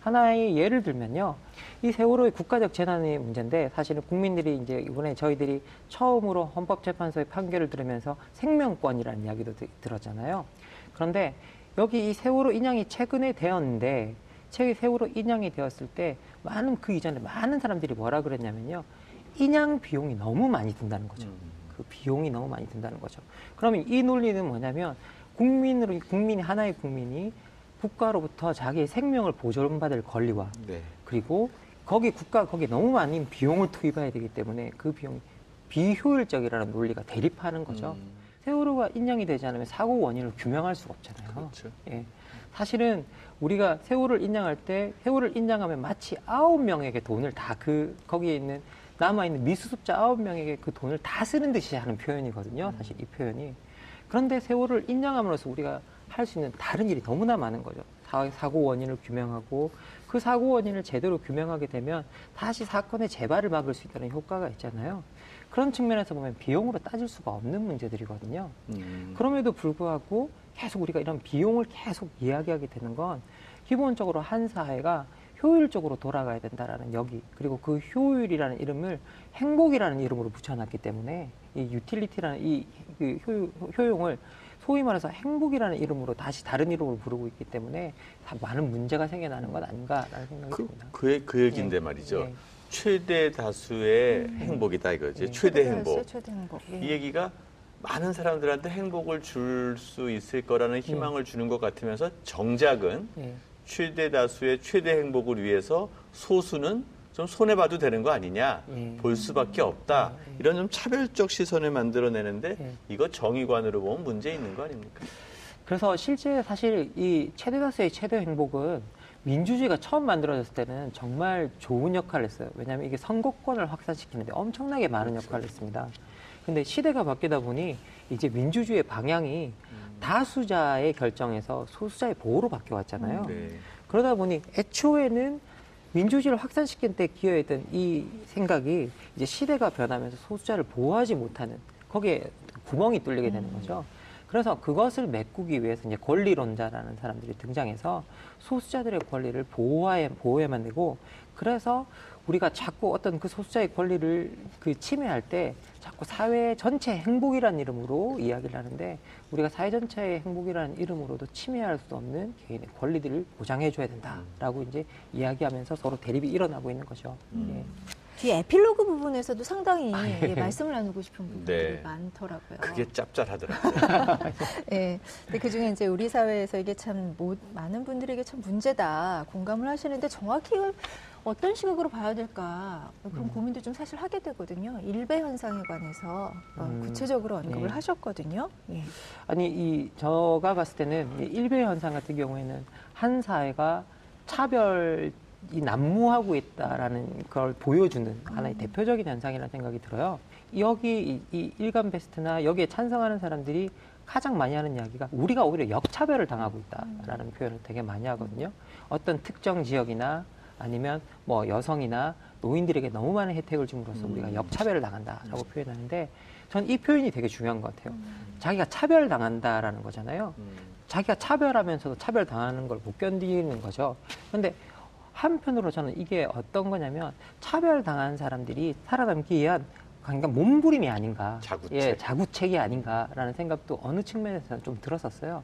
하나의 예를 들면요. 이 세월호의 국가적 재난의 문제인데 사실은 국민들이 이제 이번에 저희들이 처음으로 헌법재판소의 판결을 들으면서 생명권이라는 이야기도 드- 들었잖아요. 그런데 여기 이 세월호 인양이 최근에 되었는데 최근 세월호 인양이 되었을 때 많은 그 이전에 많은 사람들이 뭐라 그랬냐면요. 인양 비용이 너무 많이 든다는 거죠. 음. 그 비용이 너무 많이 든다는 거죠. 그러면 이 논리는 뭐냐면 국민으로 국민이 하나의 국민이 국가로부터 자기의 생명을 보존받을 권리와 네. 그리고 거기 국가 거기 너무 많은 비용을 투입해야 되기 때문에 그 비용이 비효율적이라는 논리가 대립하는 거죠. 음. 세월호가 인양이 되지 않으면 사고 원인을 규명할 수가 없잖아요. 그렇죠. 예. 사실은 우리가 세월을 인양할 때 세월을 인양하면 마치 아홉 명에게 돈을 다 그 거기에 있는 남아 있는 미수습자 아홉 명에게 그 돈을 다 쓰는 듯이 하는 표현이거든요. 사실 이 표현이. 그런데 세월을 인양함으로써 우리가 할 수 있는 다른 일이 너무나 많은 거죠. 사- 사고 원인을 규명하고 그 사고 원인을 제대로 규명하게 되면 다시 사건의 재발을 막을 수 있다는 효과가 있잖아요. 그런 측면에서 보면 비용으로 따질 수가 없는 문제들이거든요. 음. 그럼에도 불구하고 계속 우리가 이런 비용을 계속 이야기하게 되는 건 기본적으로 한 사회가 효율적으로 돌아가야 된다라는 여기 그리고 그 효율이라는 이름을 행복이라는 이름으로 붙여놨기 때문에 이 utility라는 이 그 효용을 소위 말해서 행복이라는 이름으로 다시 다른 이름으로 부르고 있기 때문에 다 많은 문제가 생겨나는 것 아닌가라는 생각이 그, 듭니다. 그, 그 얘기인데 예. 말이죠. 예. 최대 다수의 행복이다 이거지. 예. 최대 행복. 최대 행복. 예. 이 얘기가 많은 사람들한테 행복을 줄 수 있을 거라는 희망을 주는 것 같으면서 정작은 예. 최대 다수의 최대 행복을 위해서 소수는 좀 손해봐도 되는 거 아니냐 예. 볼 수밖에 없다 이런 좀 차별적 시선을 만들어내는데 예. 이거 정의관으로 보면 문제 있는 거 아닙니까? 그래서 실제 사실 이 최대 다수의 최대 행복은 민주주의가 처음 만들어졌을 때는 정말 좋은 역할을 했어요. 왜냐하면 이게 선거권을 확산시키는데 엄청나게 많은 역할을 했습니다. 근데 시대가 바뀌다 보니 이제 민주주의의 방향이 다수자의 결정에서 소수자의 보호로 바뀌어 왔잖아요. 네. 그러다 보니 애초에는 민주주의를 확산시킨 때 기여했던 이 생각이 이제 시대가 변하면서 소수자를 보호하지 못하는 거기에 구멍이 뚫리게 되는 거죠. 그래서 그것을 메꾸기 위해서 이제 권리론자라는 사람들이 등장해서 소수자들의 권리를 보호해, 보호해만 되고 그래서 우리가 자꾸 어떤 그 소수자의 권리를 그 침해할 때 자꾸 사회 전체 행복이라는 이름으로 이야기를 하는데 우리가 사회 전체의 행복이라는 이름으로도 침해할 수 없는 개인의 권리들을 보장해줘야 된다라고 이제 이야기하면서 서로 대립이 일어나고 있는 거죠. 음. 뒤 에필로그 부분에서도 상당히 아, 예. 예, 말씀을 나누고 싶은 부분들이 네. 많더라고요. 그게 짭짤하더라고요. 예. 근데 그 중에 이제 우리 사회에서 이게 참 모- 많은 분들에게 참 문제다 공감을 하시는데 정확히 이걸 어떤 시각으로 봐야 될까 그런 음. 고민도 좀 사실 하게 되거든요. 일배 현상에 관해서 어, 음. 구체적으로 언급을 네. 하셨거든요. 예. 아니 이 저가 봤을 때는 이 일배 현상 같은 경우에는 한 사회가 차별이 난무하고 있다라는 걸 보여주는 하나의 대표적인 현상이라는 생각이 들어요. 여기 이, 이 일간 베스트나 여기에 찬성하는 사람들이 가장 많이 하는 이야기가 우리가 오히려 역차별을 당하고 있다라는 표현을 되게 많이 하거든요. 어떤 특정 지역이나 아니면 뭐 여성이나 노인들에게 너무 많은 혜택을 줌으로써 음. 우리가 역차별을 당한다라고 표현하는데 전 이 표현이 되게 중요한 것 같아요. 음. 자기가 차별당한다라는 거잖아요. 음. 자기가 차별하면서도 차별당하는 걸 못 견디는 거죠. 그런데 한편으로 저는 이게 어떤 거냐면 차별당한 사람들이 살아남기 위한 그러니까 몸부림이 아닌가. 자구책. 예, 자구책이 아닌가라는 생각도 어느 측면에서는 좀 들었었어요.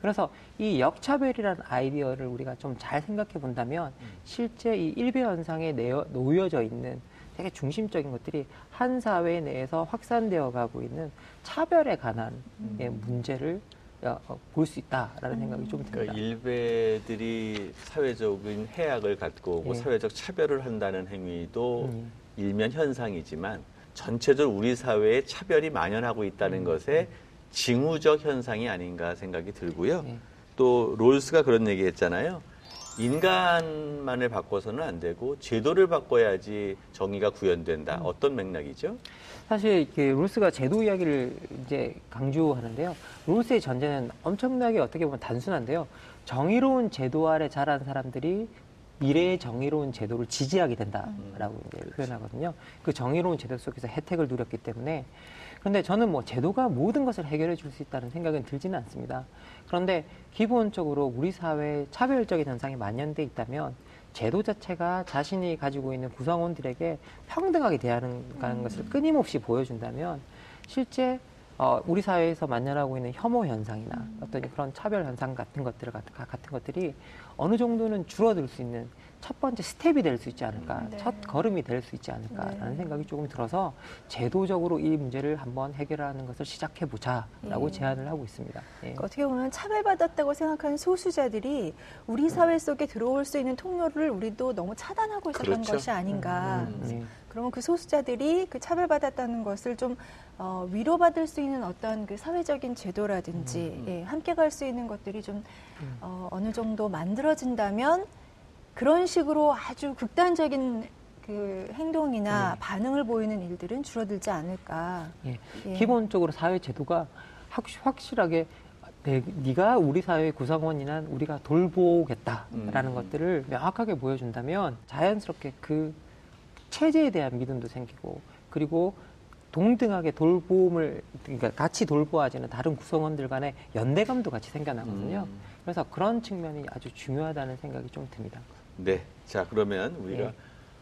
그래서 이 역차별이라는 아이디어를 우리가 좀 잘 생각해 본다면 실제 이 일배 현상에 내어, 놓여져 있는 되게 중심적인 것들이 한 사회 내에서 확산되어 가고 있는 차별에 관한 예, 문제를 어, 볼수 있다라는 생각이 좀 듭니다. 그러니까 일베들이 사회적인 해악을 갖고 오고 예. 사회적 차별을 한다는 행위도 음. 일면 현상이지만 전체적으로 우리 사회에 차별이 만연하고 있다는 음. 것의 징후적 현상이 아닌가 생각이 들고요. 예. 또 롤스가 그런 얘기 했잖아요. 인간만을 바꿔서는 안 되고 제도를 바꿔야지 정의가 구현된다. 음. 어떤 맥락이죠? 사실 이렇게 롤스가 제도 이야기를 이제 강조하는데요. 롤스의 전제는 엄청나게 어떻게 보면 단순한데요. 정의로운 제도 아래 자란 사람들이 미래의 정의로운 제도를 지지하게 된다라고 이제 표현하거든요. 그 정의로운 제도 속에서 혜택을 누렸기 때문에 그런데 저는 뭐 제도가 모든 것을 해결해 줄 수 있다는 생각은 들지는 않습니다. 그런데 기본적으로 우리 사회에 차별적인 현상이 만연돼 있다면 제도 자체가 자신이 가지고 있는 구성원들에게 평등하게 대하는 것을 끊임없이 보여준다면 실제 어, 우리 사회에서 만연하고 있는 혐오 현상이나 어떤 그런 차별 현상 같은 것들 같은 같은 것들이 어느 정도는 줄어들 수 있는 첫 번째 스텝이 될 수 있지 않을까, 네. 첫 걸음이 될 수 있지 않을까라는 네. 생각이 조금 들어서 제도적으로 이 문제를 한번 해결하는 것을 시작해 보자라고 예. 제안을 하고 있습니다. 예. 그러니까 어떻게 보면 차별받았다고 생각하는 소수자들이 우리 사회 속에 들어올 수 있는 통로를 우리도 너무 차단하고 있었던 그렇죠. 것이 아닌가. 음. 네. 그러면 그 소수자들이 그 차별받았다는 것을 좀 어, 위로받을 수 있는 어떤 그 사회적인 제도라든지 음. 예, 함께 갈 수 있는 것들이 좀 음. 어, 어느 정도 만들어진다면 그런 식으로 아주 극단적인 그 행동이나 네. 반응을 보이는 일들은 줄어들지 않을까. 예. 예. 기본적으로 사회 제도가 확, 확실하게 내, 네가 우리 사회의 구성원이나 우리가 돌보겠다라는 음. 것들을 명확하게 보여준다면 자연스럽게 그 체제에 대한 믿음도 생기고 그리고 동등하게 돌봄을 그러니까 같이 돌보아지는 다른 구성원들 간의 연대감도 같이 생겨나거든요. 음. 그래서 그런 측면이 아주 중요하다는 생각이 좀 듭니다. 네. 자, 그러면 우리가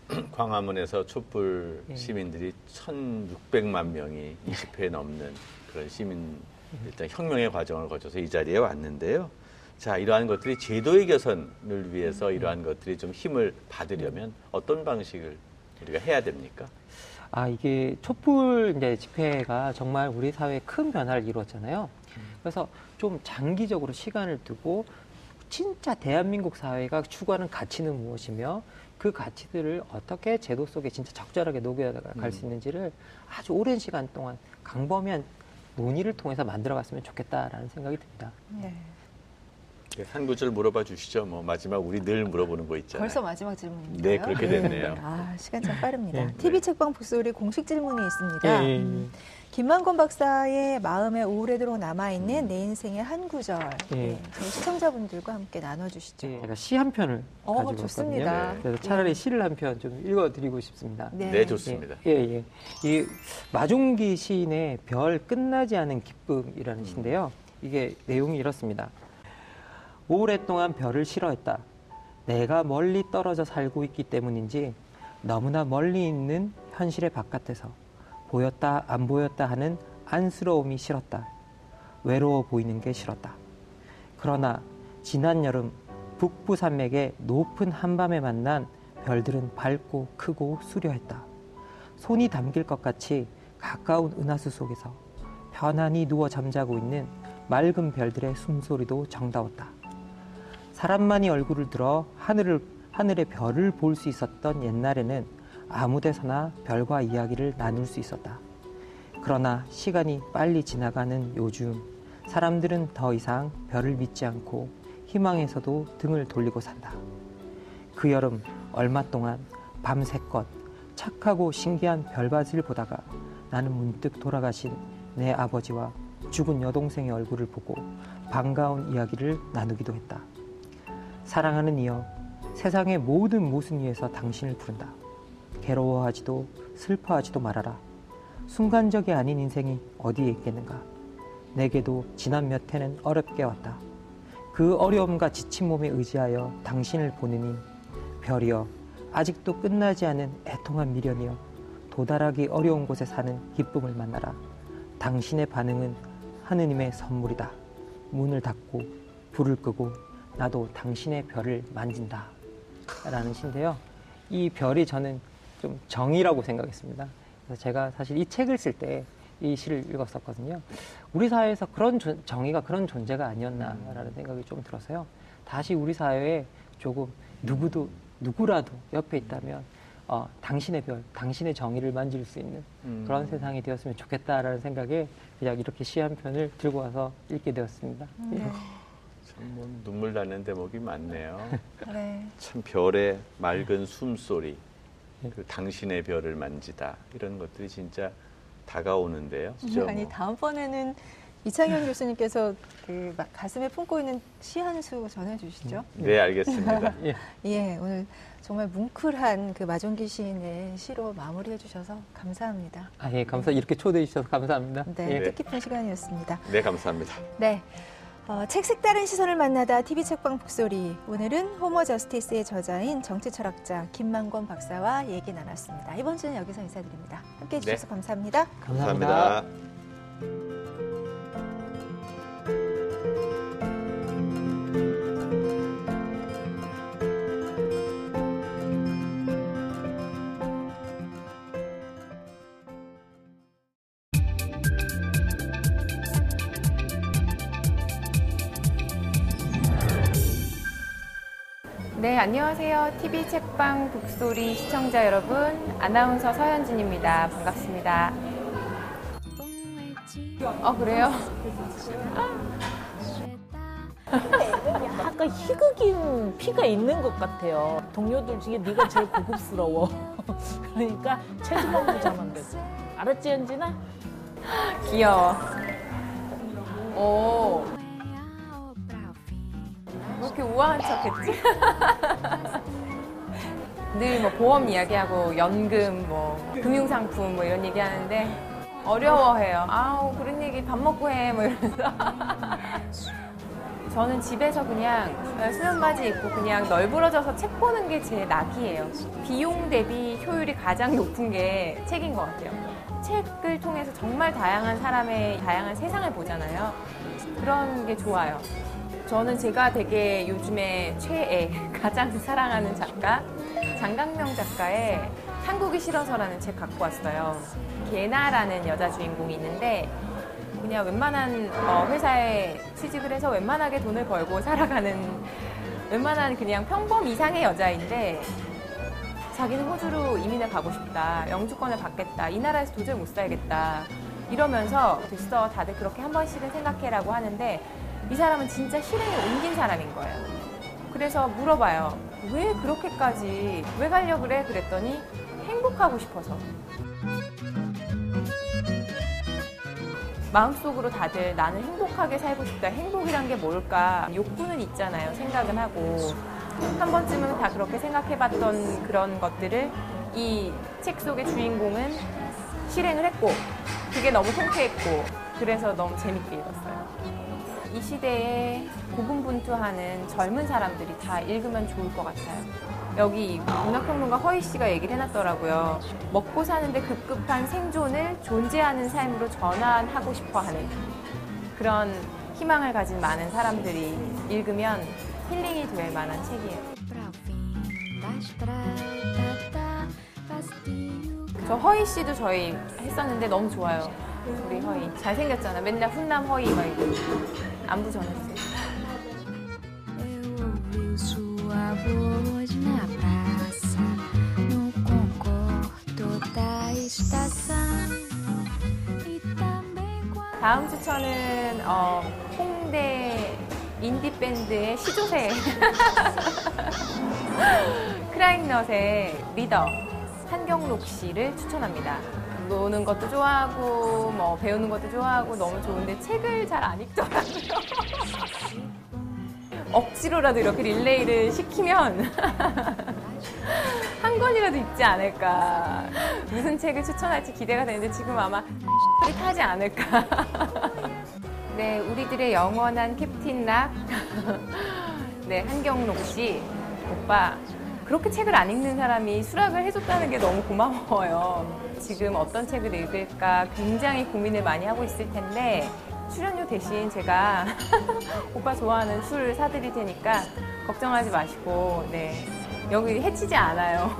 광화문에서 촛불 예. 시민들이 1,600만 명이 20회에 넘는 그런 시민 일단 혁명의 과정을 거쳐서 이 자리에 왔는데요. 자, 이러한 것들이 제도의 개선을 위해서 이러한 것들이 좀 힘을 받으려면 어떤 방식을 우리가 해야 됩니까? 아, 이게 촛불 이제 집회가 정말 우리 사회에 큰 변화를 이루었잖아요. 그래서 좀 장기적으로 시간을 두고 진짜 대한민국 사회가 추구하는 가치는 무엇이며 그 가치들을 어떻게 제도 속에 진짜 적절하게 녹여갈 수 음. 있는지를 아주 오랜 시간 동안 강범위한 논의를 통해서 만들어갔으면 좋겠다라는 생각이 듭니다. 네. 네, 한 구절 물어봐 주시죠. 뭐 마지막 우리 늘 물어보는 거 있잖아요. 벌써 마지막 질문인가요? 네, 그렇게 됐네요. 아, 시간 참 빠릅니다. 네. TV 책방 부스리 공식 질문이 있습니다. 예, 예, 예. 음, 김만권 박사의 마음에 우울해도록 남아있는 음. 내 인생의 한 구절. 예. 예, 저희 시청자분들과 함께 나눠주시죠. 예, 제가 시 한 편을 어, 가지고 좋습니다. 왔거든요. 그래서 차라리 시를 한 편 좀 읽어드리고 싶습니다. 네. 네, 좋습니다. 예, 예. 이 마중기 시인의 별 끝나지 않은 기쁨이라는 음. 시인데요. 이게 내용이 이렇습니다. 오랫동안 별을 싫어했다. 내가 멀리 떨어져 살고 있기 때문인지 너무나 멀리 있는 현실의 바깥에서 보였다 안 보였다 하는 안쓰러움이 싫었다. 외로워 보이는 게 싫었다. 그러나 지난 여름 북부 산맥의 높은 한밤에 만난 별들은 밝고 크고 수려했다. 손이 담길 것 같이 가까운 은하수 속에서 편안히 누워 잠자고 있는 맑은 별들의 숨소리도 정다웠다. 사람만이 얼굴을 들어 하늘을, 하늘의 별을 볼 수 있었던 옛날에는 아무 데서나 별과 이야기를 나눌 수 있었다. 그러나 시간이 빨리 지나가는 요즘 사람들은 더 이상 별을 믿지 않고 희망에서도 등을 돌리고 산다. 그 여름 얼마 동안 밤새껏 착하고 신기한 별밭을 보다가 나는 문득 돌아가신 내 아버지와 죽은 여동생의 얼굴을 보고 반가운 이야기를 나누기도 했다. 사랑하는 이여, 세상의 모든 모순 위에서 당신을 부른다. 괴로워하지도 슬퍼하지도 말아라. 순간적이 아닌 인생이 어디에 있겠는가. 내게도 지난 몇 해는 어렵게 왔다. 그 어려움과 지친 몸에 의지하여 당신을 보느니 별이여 아직도 끝나지 않은 애통한 미련이여 도달하기 어려운 곳에 사는 기쁨을 만나라. 당신의 반응은 하느님의 선물이다. 문을 닫고 불을 끄고 나도 당신의 별을 만진다. 라는 시인데요. 이 별이 저는 좀 정이라고 생각했습니다. 그래서 제가 사실 이 책을 쓸 때 이 시를 읽었었거든요. 우리 사회에서 그런 정의가 그런 존재가 아니었나라는 생각이 좀 들어서요. 다시 우리 사회에 조금 누구도 누구라도 옆에 있다면 어, 당신의 별, 당신의 정의를 만질 수 있는 음. 그런 세상이 되었으면 좋겠다라는 생각에 그냥 이렇게 시 한 편을 들고 와서 읽게 되었습니다. 네. 예. 참뭐 눈물 나는 대목이 많네요. 네. 참 별의 맑은 숨소리, 네. 그 당신의 별을 만지다 이런 것들이 진짜 다가오는데요. 그죠? 아니 다음번에는 이창현 교수님께서 그 가슴에 품고 있는 시 한 수 전해주시죠. 네, 알겠습니다. 예. 예, 오늘 정말 뭉클한 그 마종기 시인의 시로 마무리해 주셔서 감사합니다. 아, 예, 감사 이렇게 초대해 주셔서 감사합니다. 네, 예. 뜻깊은 시간이었습니다. 네, 감사합니다. 네. 어, 책 색다른 시선을 만나다 TV 책방 북소리 오늘은 호모 저스티스의 저자인 정치 철학자 김만권 박사와 얘기 나눴습니다. 이번 주는 여기서 인사드립니다. 함께해 주셔서 네. 감사합니다. 감사합니다. 감사합니다. 안녕하세요. TV 책방 북소리 시청자 여러분. 아나운서 서현진입니다. 반갑습니다. 어, 그래요? 약간 희극인 피가 있는 것 같아요. 동료들 중에 네가 제일 고급스러워. 그러니까 체주방 부자만 됐어. 알았지, 현진아? 귀여워. 오. 그렇게 우아한 척 했지? 늘 뭐 보험 이야기하고 연금, 뭐 금융상품 뭐 이런 얘기 하는데 어려워해요. 아우 그런 얘기 밥 먹고 해 뭐 이러면서 저는 집에서 그냥 수면 바지 입고 그냥 널브러져서 책 보는 게 제 낙이에요. 비용 대비 효율이 가장 높은 게 책인 것 같아요. 책을 통해서 정말 다양한 사람의 다양한 세상을 보잖아요. 그런 게 좋아요. 저는 제가 되게 요즘에 최애, 가장 사랑하는 작가, 장강명 작가의 한국이 싫어서라는 책 갖고 왔어요. 개나라는 여자 주인공이 있는데 그냥 웬만한 어, 회사에 취직을 해서 웬만하게 돈을 벌고 살아가는 웬만한 그냥 평범 이상의 여자인데 자기는 호주로 이민을 가고 싶다. 영주권을 받겠다. 이 나라에서 도저히 못 살겠다. 이러면서 됐어. 다들 그렇게 한 번씩은 생각해라고 하는데 이 사람은 진짜 실행에 옮긴 사람인 거예요. 그래서 물어봐요. 왜 그렇게까지, 왜 가려고 그래? 그랬더니 행복하고 싶어서. 마음속으로 다들 나는 행복하게 살고 싶다. 행복이란 게 뭘까? 욕구는 있잖아요. 생각은 하고. 한 번쯤은 다 그렇게 생각해봤던 그런 것들을 이 책 속의 주인공은 실행을 했고, 그게 너무 통쾌했고, 그래서 너무 재밌게 읽었어요. 이 시대에 고군분투하는 젊은 사람들이 다 읽으면 좋을 것 같아요. 여기 문학평론가 허희 씨가 얘기를 해놨더라고요. 먹고 사는데 급급한 생존을 존재하는 삶으로 전환하고 싶어 하는 그런 희망을 가진 많은 사람들이 읽으면 힐링이 될 만한 책이에요. 저 허희 씨도 저희 했었는데 너무 좋아요. 우리 허희. 잘생겼잖아. 맨날 훈남 허희 막 이러고. 안부 전해주세요. 다음 추천은 어, 홍대 인디 밴드의 시조새 크라잉넛의 리더 한경록 씨를 추천합니다. 노는 것도 좋아하고 뭐 배우는 것도 좋아하고 너무 좋은데 책을 잘 안 읽더라고요. 억지로라도 이렇게 릴레이를 시키면 권이라도 읽지 않을까. 무슨 책을 추천할지 기대가 되는데 지금 아마 타지 않을까. 네, 우리들의 영원한 캡틴 락. 네, 한경록 씨. 오빠, 그렇게 책을 안 읽는 사람이 수락을 해줬다는 게 너무 고마워요. 지금 어떤 책을 읽을까 굉장히 고민을 많이 하고 있을 텐데, 출연료 대신 제가 오빠 좋아하는 술 사드릴 테니까 걱정하지 마시고, 네. 여기 해치지 않아요.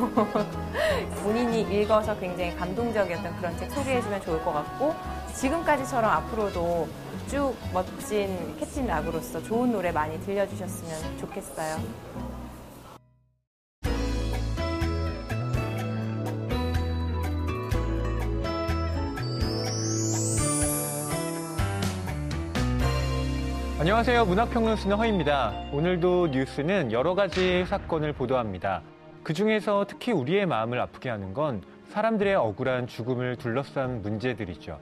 본인이 읽어서 굉장히 감동적이었던 그런 책 소개해주면 좋을 것 같고, 지금까지처럼 앞으로도 쭉 멋진 캡틴 락으로서 좋은 노래 많이 들려주셨으면 좋겠어요. 안녕하세요. 문학평론 쓰는 허입니다. 오늘도 뉴스는 여러 가지 사건을 보도합니다. 그 중에서 특히 우리의 마음을 아프게 하는 건 사람들의 억울한 죽음을 둘러싼 문제들이죠.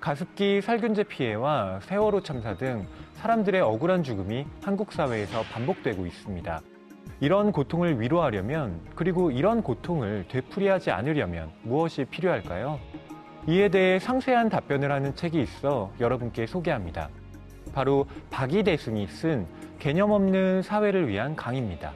가습기 살균제 피해와 세월호 참사 등 사람들의 억울한 죽음이 한국 사회에서 반복되고 있습니다. 이런 고통을 위로하려면 그리고 이런 고통을 되풀이하지 않으려면 무엇이 필요할까요? 이에 대해 상세한 답변을 하는 책이 있어 여러분께 소개합니다. 바로 박이대 승이 쓴 개념 없는 사회를 위한 강의입니다.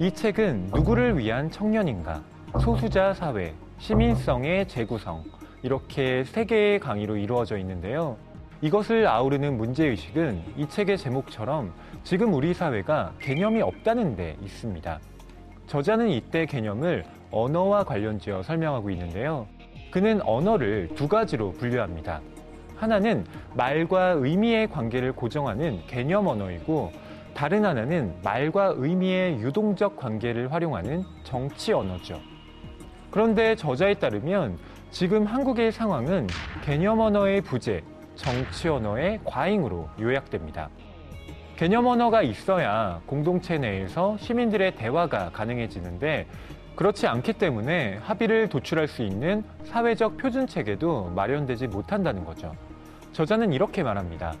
이 책은 누구를 위한 청년인가, 소수자 사회, 시민성의 재구성, 이렇게 세 개의 강의로 이루어져 있는데요. 이것을 아우르는 문제의식은 이 책의 제목처럼 지금 우리 사회가 개념이 없다는 데 있습니다. 저자는 이때 개념을 언어와 관련지어 설명하고 있는데요. 그는 언어를 두 가지로 분류합니다. 하나는 말과 의미의 관계를 고정하는 개념 언어이고 다른 하나는 말과 의미의 유동적 관계를 활용하는 정치 언어죠. 그런데 저자에 따르면 지금 한국의 상황은 개념 언어의 부재, 정치 언어의 과잉으로 요약됩니다. 개념 언어가 있어야 공동체 내에서 시민들의 대화가 가능해지는데 그렇지 않기 때문에 합의를 도출할 수 있는 사회적 표준 체계도 마련되지 못한다는 거죠. 저자는 이렇게 말합니다.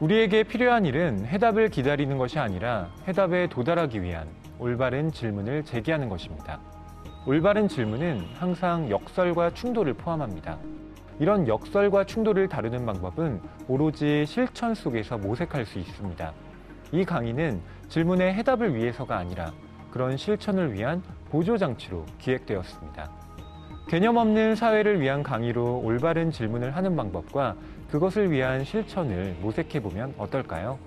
우리에게 필요한 일은 해답을 기다리는 것이 아니라 해답에 도달하기 위한 올바른 질문을 제기하는 것입니다. 올바른 질문은 항상 역설과 충돌을 포함합니다. 이런 역설과 충돌을 다루는 방법은 오로지 실천 속에서 모색할 수 있습니다. 이 강의는 질문의 해답을 위해서가 아니라 그런 실천을 위한 보조장치로 기획되었습니다. 개념 없는 사회를 위한 강의로 올바른 질문을 하는 방법과 그것을 위한 실천을 모색해 보면 어떨까요?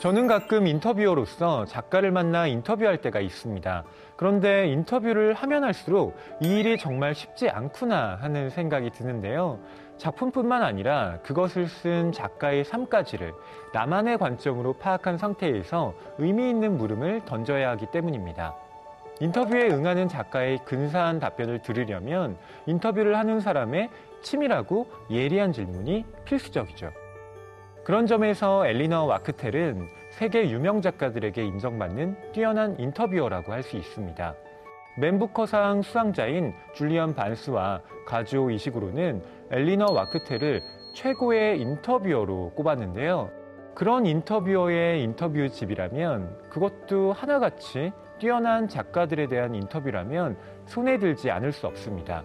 저는 가끔 인터뷰어로서 작가를 만나 인터뷰할 때가 있습니다. 그런데 인터뷰를 하면 할수록 이 일이 정말 쉽지 않구나 하는 생각이 드는데요. 작품뿐만 아니라 그것을 쓴 작가의 삶까지를 나만의 관점으로 파악한 상태에서 의미 있는 물음을 던져야 하기 때문입니다. 인터뷰에 응하는 작가의 근사한 답변을 들으려면 인터뷰를 하는 사람의 치밀하고 예리한 질문이 필수적이죠. 그런 점에서 엘리너 와크텔은 세계 유명 작가들에게 인정받는 뛰어난 인터뷰어라고 할 수 있습니다. 맨부커상 수상자인 줄리언 반스와 가즈오 이시구로는 엘리너 와크텔을 최고의 인터뷰어로 꼽았는데요. 그런 인터뷰어의 인터뷰집이라면 그것도 하나같이 뛰어난 작가들에 대한 인터뷰라면 손에 들지 않을 수 없습니다.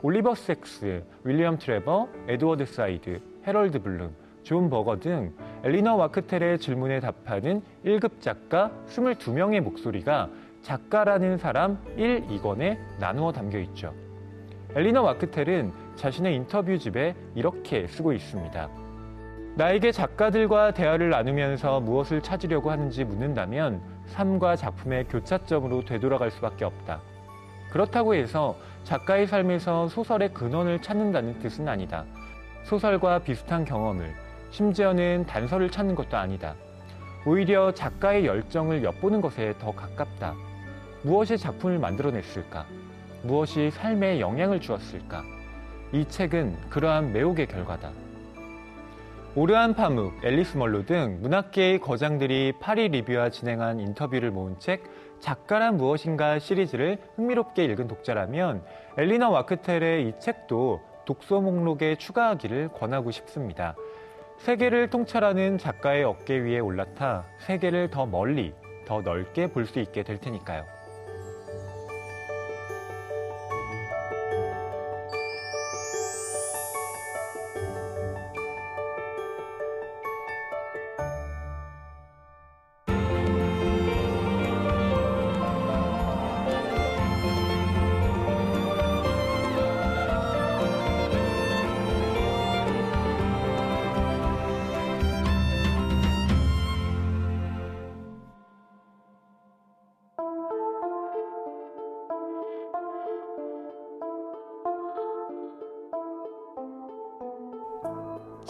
올리버 섹스, 윌리엄 트레버, 에드워드 사이드, 해럴드 블룸, 존 버거 등 엘리너 와크텔의 질문에 답하는 1급 작가 22명의 목소리가 작가라는 사람 1, 2권에 나누어 담겨 있죠. 엘리너 와크텔은 자신의 인터뷰집에 이렇게 쓰고 있습니다. 나에게 작가들과 대화를 나누면서 무엇을 찾으려고 하는지 묻는다면 삶과 작품의 교차점으로 되돌아갈 수밖에 없다. 그렇다고 해서 작가의 삶에서 소설의 근원을 찾는다는 뜻은 아니다. 소설과 비슷한 경험을, 심지어는 단서를 찾는 것도 아니다. 오히려 작가의 열정을 엿보는 것에 더 가깝다. 무엇이 작품을 만들어냈을까? 무엇이 삶에 영향을 주었을까? 이 책은 그러한 매혹의 결과다. 오르한 파묵, 앨리스 멀로 등 문학계의 거장들이 파리 리뷰와 진행한 인터뷰를 모은 책 작가란 무엇인가 시리즈를 흥미롭게 읽은 독자라면 엘리나 와크텔의 이 책도 독서 목록에 추가하기를 권하고 싶습니다. 세계를 통찰하는 작가의 어깨 위에 올라타 세계를 더 멀리, 더 넓게 볼 수 있게 될 테니까요.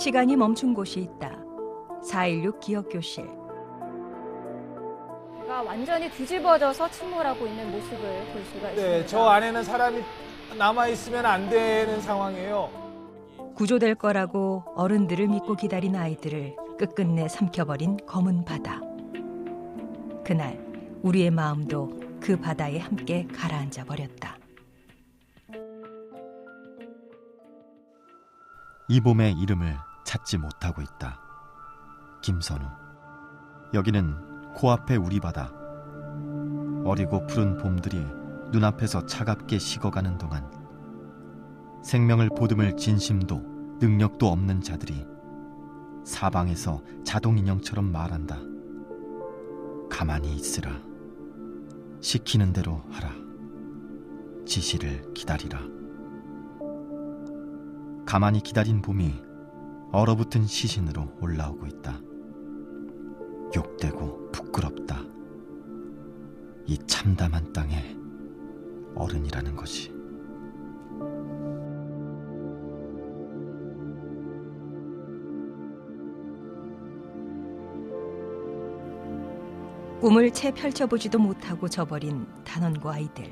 시간이 멈춘 곳이 있다. 4.16 기억교실. 제가 완전히 뒤집어져서 침몰하고 있는 모습을 볼 수가 있습니다. 네, 저 안에는 사람이 남아 있으면 안 되는 상황이에요. 구조될 거라고 어른들을 믿고 기다린 아이들을 끝끝내 삼켜버린 검은 바다. 그날 우리의 마음도 그 바다에 함께 가라앉아 버렸다. 이 봄의 이름을 찾지 못하고 있다. 김선우. 여기는 코앞의 우리 바다. 어리고 푸른 봄들이 눈앞에서 차갑게 식어가는 동안 생명을 보듬을 진심도 능력도 없는 자들이 사방에서 자동인형처럼 말한다. 가만히 있으라. 시키는 대로 하라. 지시를 기다리라. 가만히 기다린 봄이 얼어붙은 시신으로 올라오고 있다. 욕되고 부끄럽다. 이 참담한 땅에 어른이라는 것이. 꿈을 채 펼쳐보지도 못하고 저버린 단원과 아이들.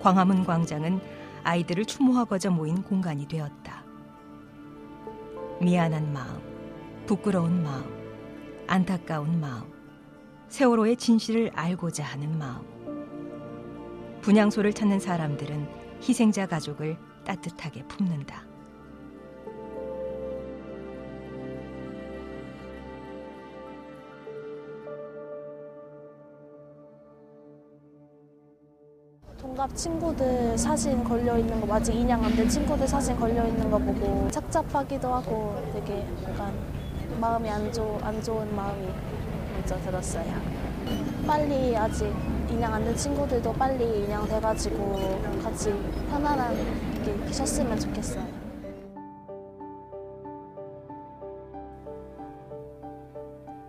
광화문 광장은 아이들을 추모하고자 모인 공간이 되었다. 미안한 마음, 부끄러운 마음, 안타까운 마음, 세월호의 진실을 알고자 하는 마음. 분향소를 찾는 사람들은 희생자 가족을 따뜻하게 품는다. 동갑 친구들 사진 걸려 있는 거 아직 인양 안 된 친구들 사진 걸려 있는 거 보고 착잡하기도 하고 되게 약간 마음이 안, 좋, 안 좋은 마음이 먼저 들었어요. 빨리 아직 인양 안 된 친구들도 빨리 인양돼가지고 같이 편안하게 쉬었으면 좋겠어요.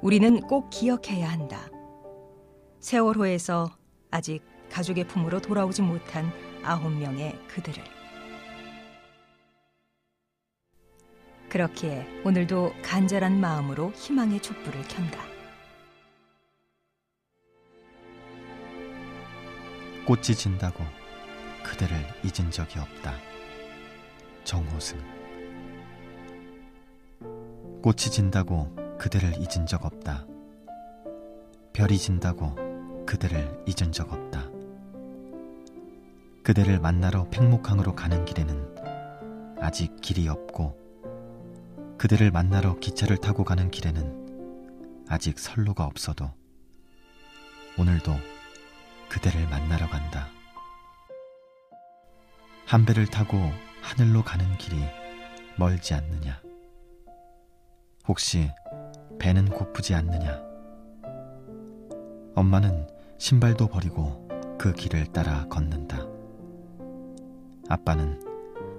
우리는 꼭 기억해야 한다. 세월호에서 아직 가족의 품으로 돌아오지 못한 아홉 명의 그들을. 그렇기에 오늘도 간절한 마음으로 희망의 촛불을 켠다. 꽃이 진다고 그대를 잊은 적이 없다. 정호승. 꽃이 진다고 그대를 잊은 적 없다. 별이 진다고 그대를 잊은 적 없다. 그대를 만나러 팽목항으로 가는 길에는 아직 길이 없고 그대를 만나러 기차를 타고 가는 길에는 아직 선로가 없어도 오늘도 그대를 만나러 간다. 한 배를 타고 하늘로 가는 길이 멀지 않느냐? 혹시 배는 고프지 않느냐? 엄마는 신발도 버리고 그 길을 따라 걷는다. 아빠는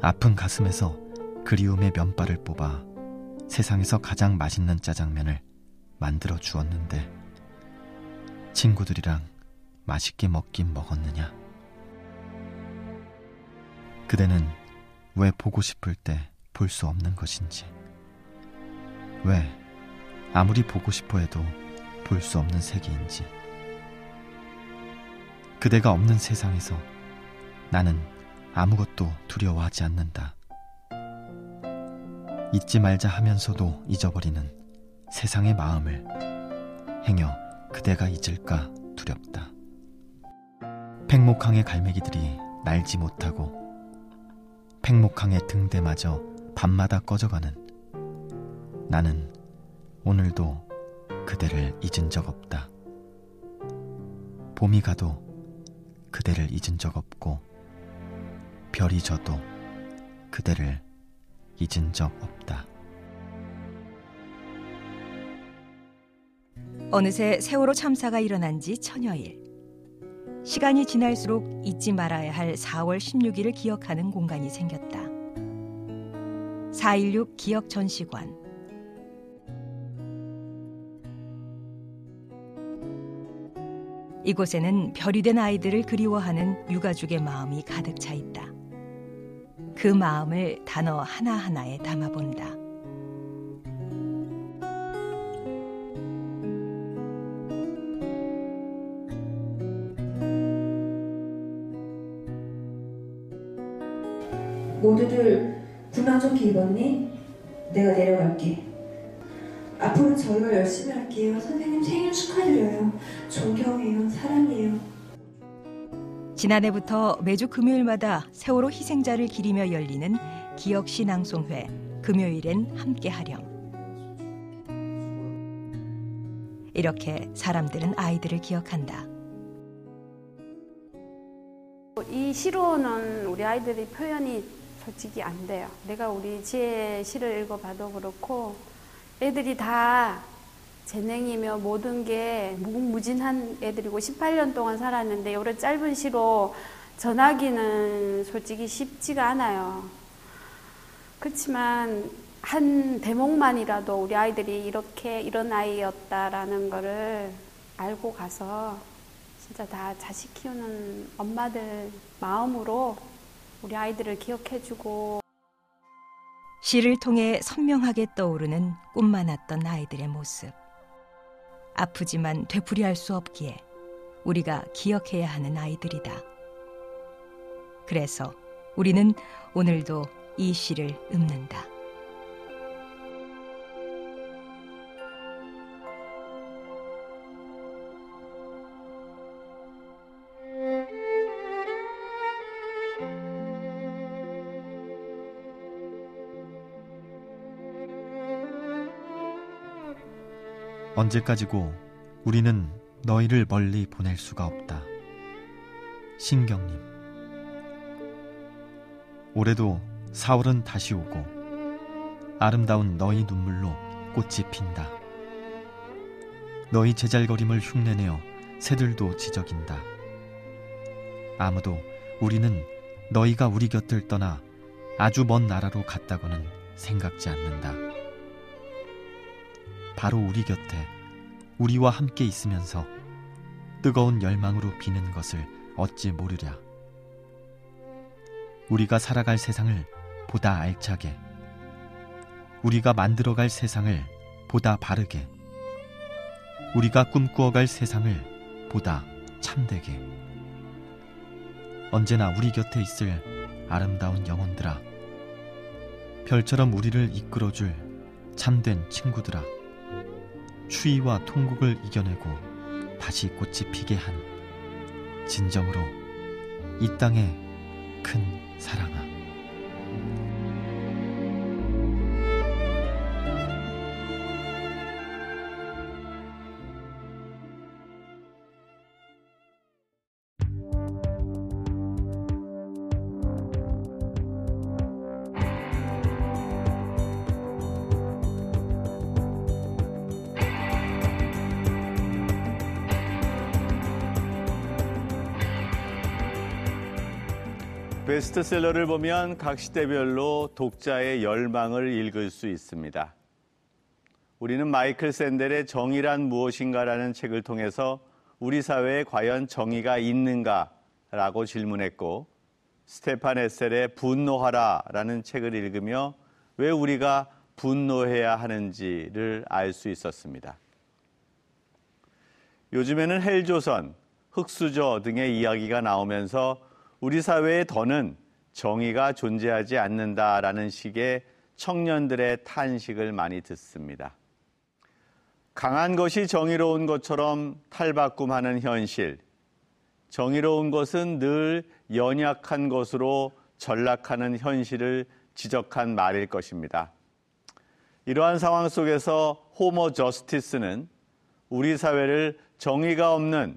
아픈 가슴에서 그리움의 면발을 뽑아 세상에서 가장 맛있는 짜장면을 만들어 주었는데 친구들이랑 맛있게 먹긴 먹었느냐? 그대는 왜 보고 싶을 때 볼 수 없는 것인지, 왜 아무리 보고 싶어 해도 볼 수 없는 세계인지, 그대가 없는 세상에서 나는 아무것도 두려워하지 않는다. 잊지 말자 하면서도 잊어버리는 세상의 마음을 행여 그대가 잊을까 두렵다. 팽목항의 갈매기들이 날지 못하고 팽목항의 등대마저 밤마다 꺼져가는 나는 오늘도 그대를 잊은 적 없다. 봄이 가도 그대를 잊은 적 없고 별이 져도 그대를 잊은 적 없다. 어느새 세월호 참사가 일어난 지 천여일. 시간이 지날수록 잊지 말아야 할 4월 16일을 기억하는 공간이 생겼다. 4.16 기억 전시관. 이곳에는 별이 된 아이들을 그리워하는 유가족의 마음이 가득 차 있다. 그 마음을 단어 하나하나에 담아본다. 모두들 군만좀 입었니? 내가 내려갈게. 앞으로 저희가 열심히 할게요. 선생님 생일 축하드려요. 존경해요. 사랑해요. 지난해부터 매주 금요일마다 세월호 희생자를 기리며 열리는 기억 신앙송회 금요일엔 함께 하렴. 이렇게 사람들은 아이들을 기억한다. 이 시로는 우리 아이들이 표현이 솔직히 안 돼요. 내가 우리 지혜 시를 읽어봐도 그렇고 애들이 다 재능이며 모든 게 무궁무진한 애들이고 18년 동안 살았는데 이런 짧은 시로 전하기는 솔직히 쉽지가 않아요. 그렇지만 한 대목만이라도 우리 아이들이 이렇게 이런 아이였다라는 거를 알고 가서 진짜 다 자식 키우는 엄마들 마음으로 우리 아이들을 기억해주고 시를 통해 선명하게 떠오르는 꿈 많았던 아이들의 모습. 아프지만 되풀이할 수 없기에 우리가 기억해야 하는 아이들이다. 그래서 우리는 오늘도 이 시를 읊는다. 언제까지고 우리는 너희를 멀리 보낼 수가 없다. 신경님. 올해도 4월은 다시 오고 아름다운 너희 눈물로 꽃이 핀다. 너희 제잘거림을 흉내내어 새들도 지적인다. 아무도 우리는 너희가 우리 곁을 떠나 아주 먼 나라로 갔다고는 생각지 않는다. 바로 우리 곁에 우리와 함께 있으면서 뜨거운 열망으로 비는 것을 어찌 모르랴. 우리가 살아갈 세상을 보다 알차게, 우리가 만들어갈 세상을 보다 바르게, 우리가 꿈꾸어갈 세상을 보다 참되게. 언제나 우리 곁에 있을 아름다운 영혼들아, 별처럼 우리를 이끌어줄 참된 친구들아. 추위와 통곡을 이겨내고 다시 꽃이 피게 한 진정으로 이 땅의 큰 사랑아. 베스트셀러를 보면 각 시대별로 독자의 열망을 읽을 수 있습니다. 우리는 마이클 샌델의 정의란 무엇인가라는 책을 통해서 우리 사회에 과연 정의가 있는가라고 질문했고 스테판 에셀의 분노하라라는 책을 읽으며 왜 우리가 분노해야 하는지를 알 수 있었습니다. 요즘에는 헬조선, 흑수저 등의 이야기가 나오면서 우리 사회에 더는 정의가 존재하지 않는다라는 식의 청년들의 탄식을 많이 듣습니다. 강한 것이 정의로운 것처럼 탈바꿈하는 현실. 정의로운 것은 늘 연약한 것으로 전락하는 현실을 지적한 말일 것입니다. 이러한 상황 속에서 호모 저스티스는 우리 사회를 정의가 없는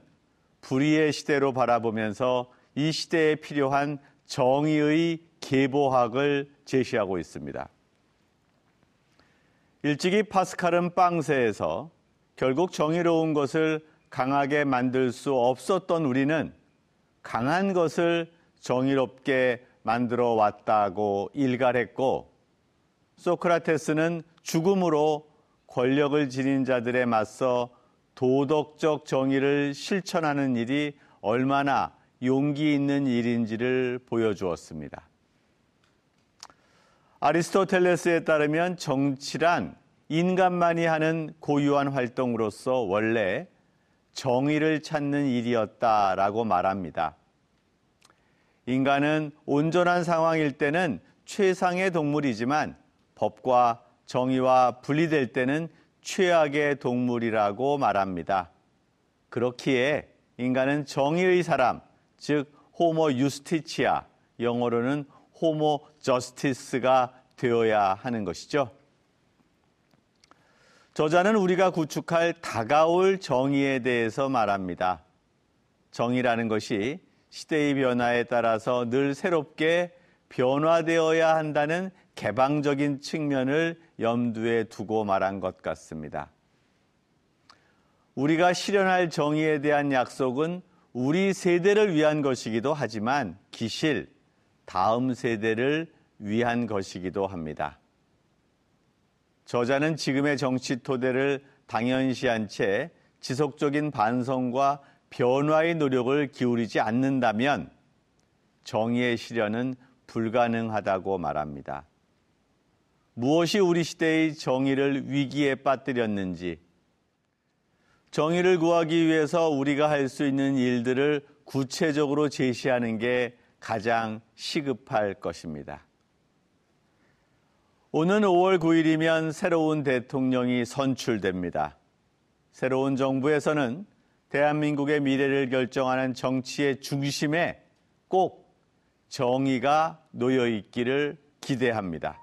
불의의 시대로 바라보면서 이 시대에 필요한 정의의 계보학을 제시하고 있습니다. 일찍이 파스칼은 빵세에서 결국 정의로운 것을 강하게 만들 수 없었던 우리는 강한 것을 정의롭게 만들어 왔다고 일갈했고 소크라테스는 죽음으로 권력을 지닌 자들에 맞서 도덕적 정의를 실천하는 일이 얼마나 용기 있는 일인지를 보여주었습니다. 아리스토텔레스에 따르면 정치란 인간만이 하는 고유한 활동으로서 원래 정의를 찾는 일이었다라고 말합니다. 인간은 온전한 상황일 때는 최상의 동물이지만 법과 정의와 분리될 때는 최악의 동물이라고 말합니다. 그렇기에 인간은 정의의 사람, 즉 호모 유스티치아, 영어로는 호모 저스티스가 되어야 하는 것이죠. 저자는 우리가 구축할 다가올 정의에 대해서 말합니다. 정의라는 것이 시대의 변화에 따라서 늘 새롭게 변화되어야 한다는 개방적인 측면을 염두에 두고 말한 것 같습니다. 우리가 실현할 정의에 대한 약속은 우리 세대를 위한 것이기도 하지만 기실, 다음 세대를 위한 것이기도 합니다. 저자는 지금의 정치 토대를 당연시한 채 지속적인 반성과 변화의 노력을 기울이지 않는다면 정의의 실현은 불가능하다고 말합니다. 무엇이 우리 시대의 정의를 위기에 빠뜨렸는지, 정의를 구하기 위해서 우리가 할 수 있는 일들을 구체적으로 제시하는 게 가장 시급할 것입니다. 오는 5월 9일이면 새로운 대통령이 선출됩니다. 새로운 정부에서는 대한민국의 미래를 결정하는 정치의 중심에 꼭 정의가 놓여 있기를 기대합니다.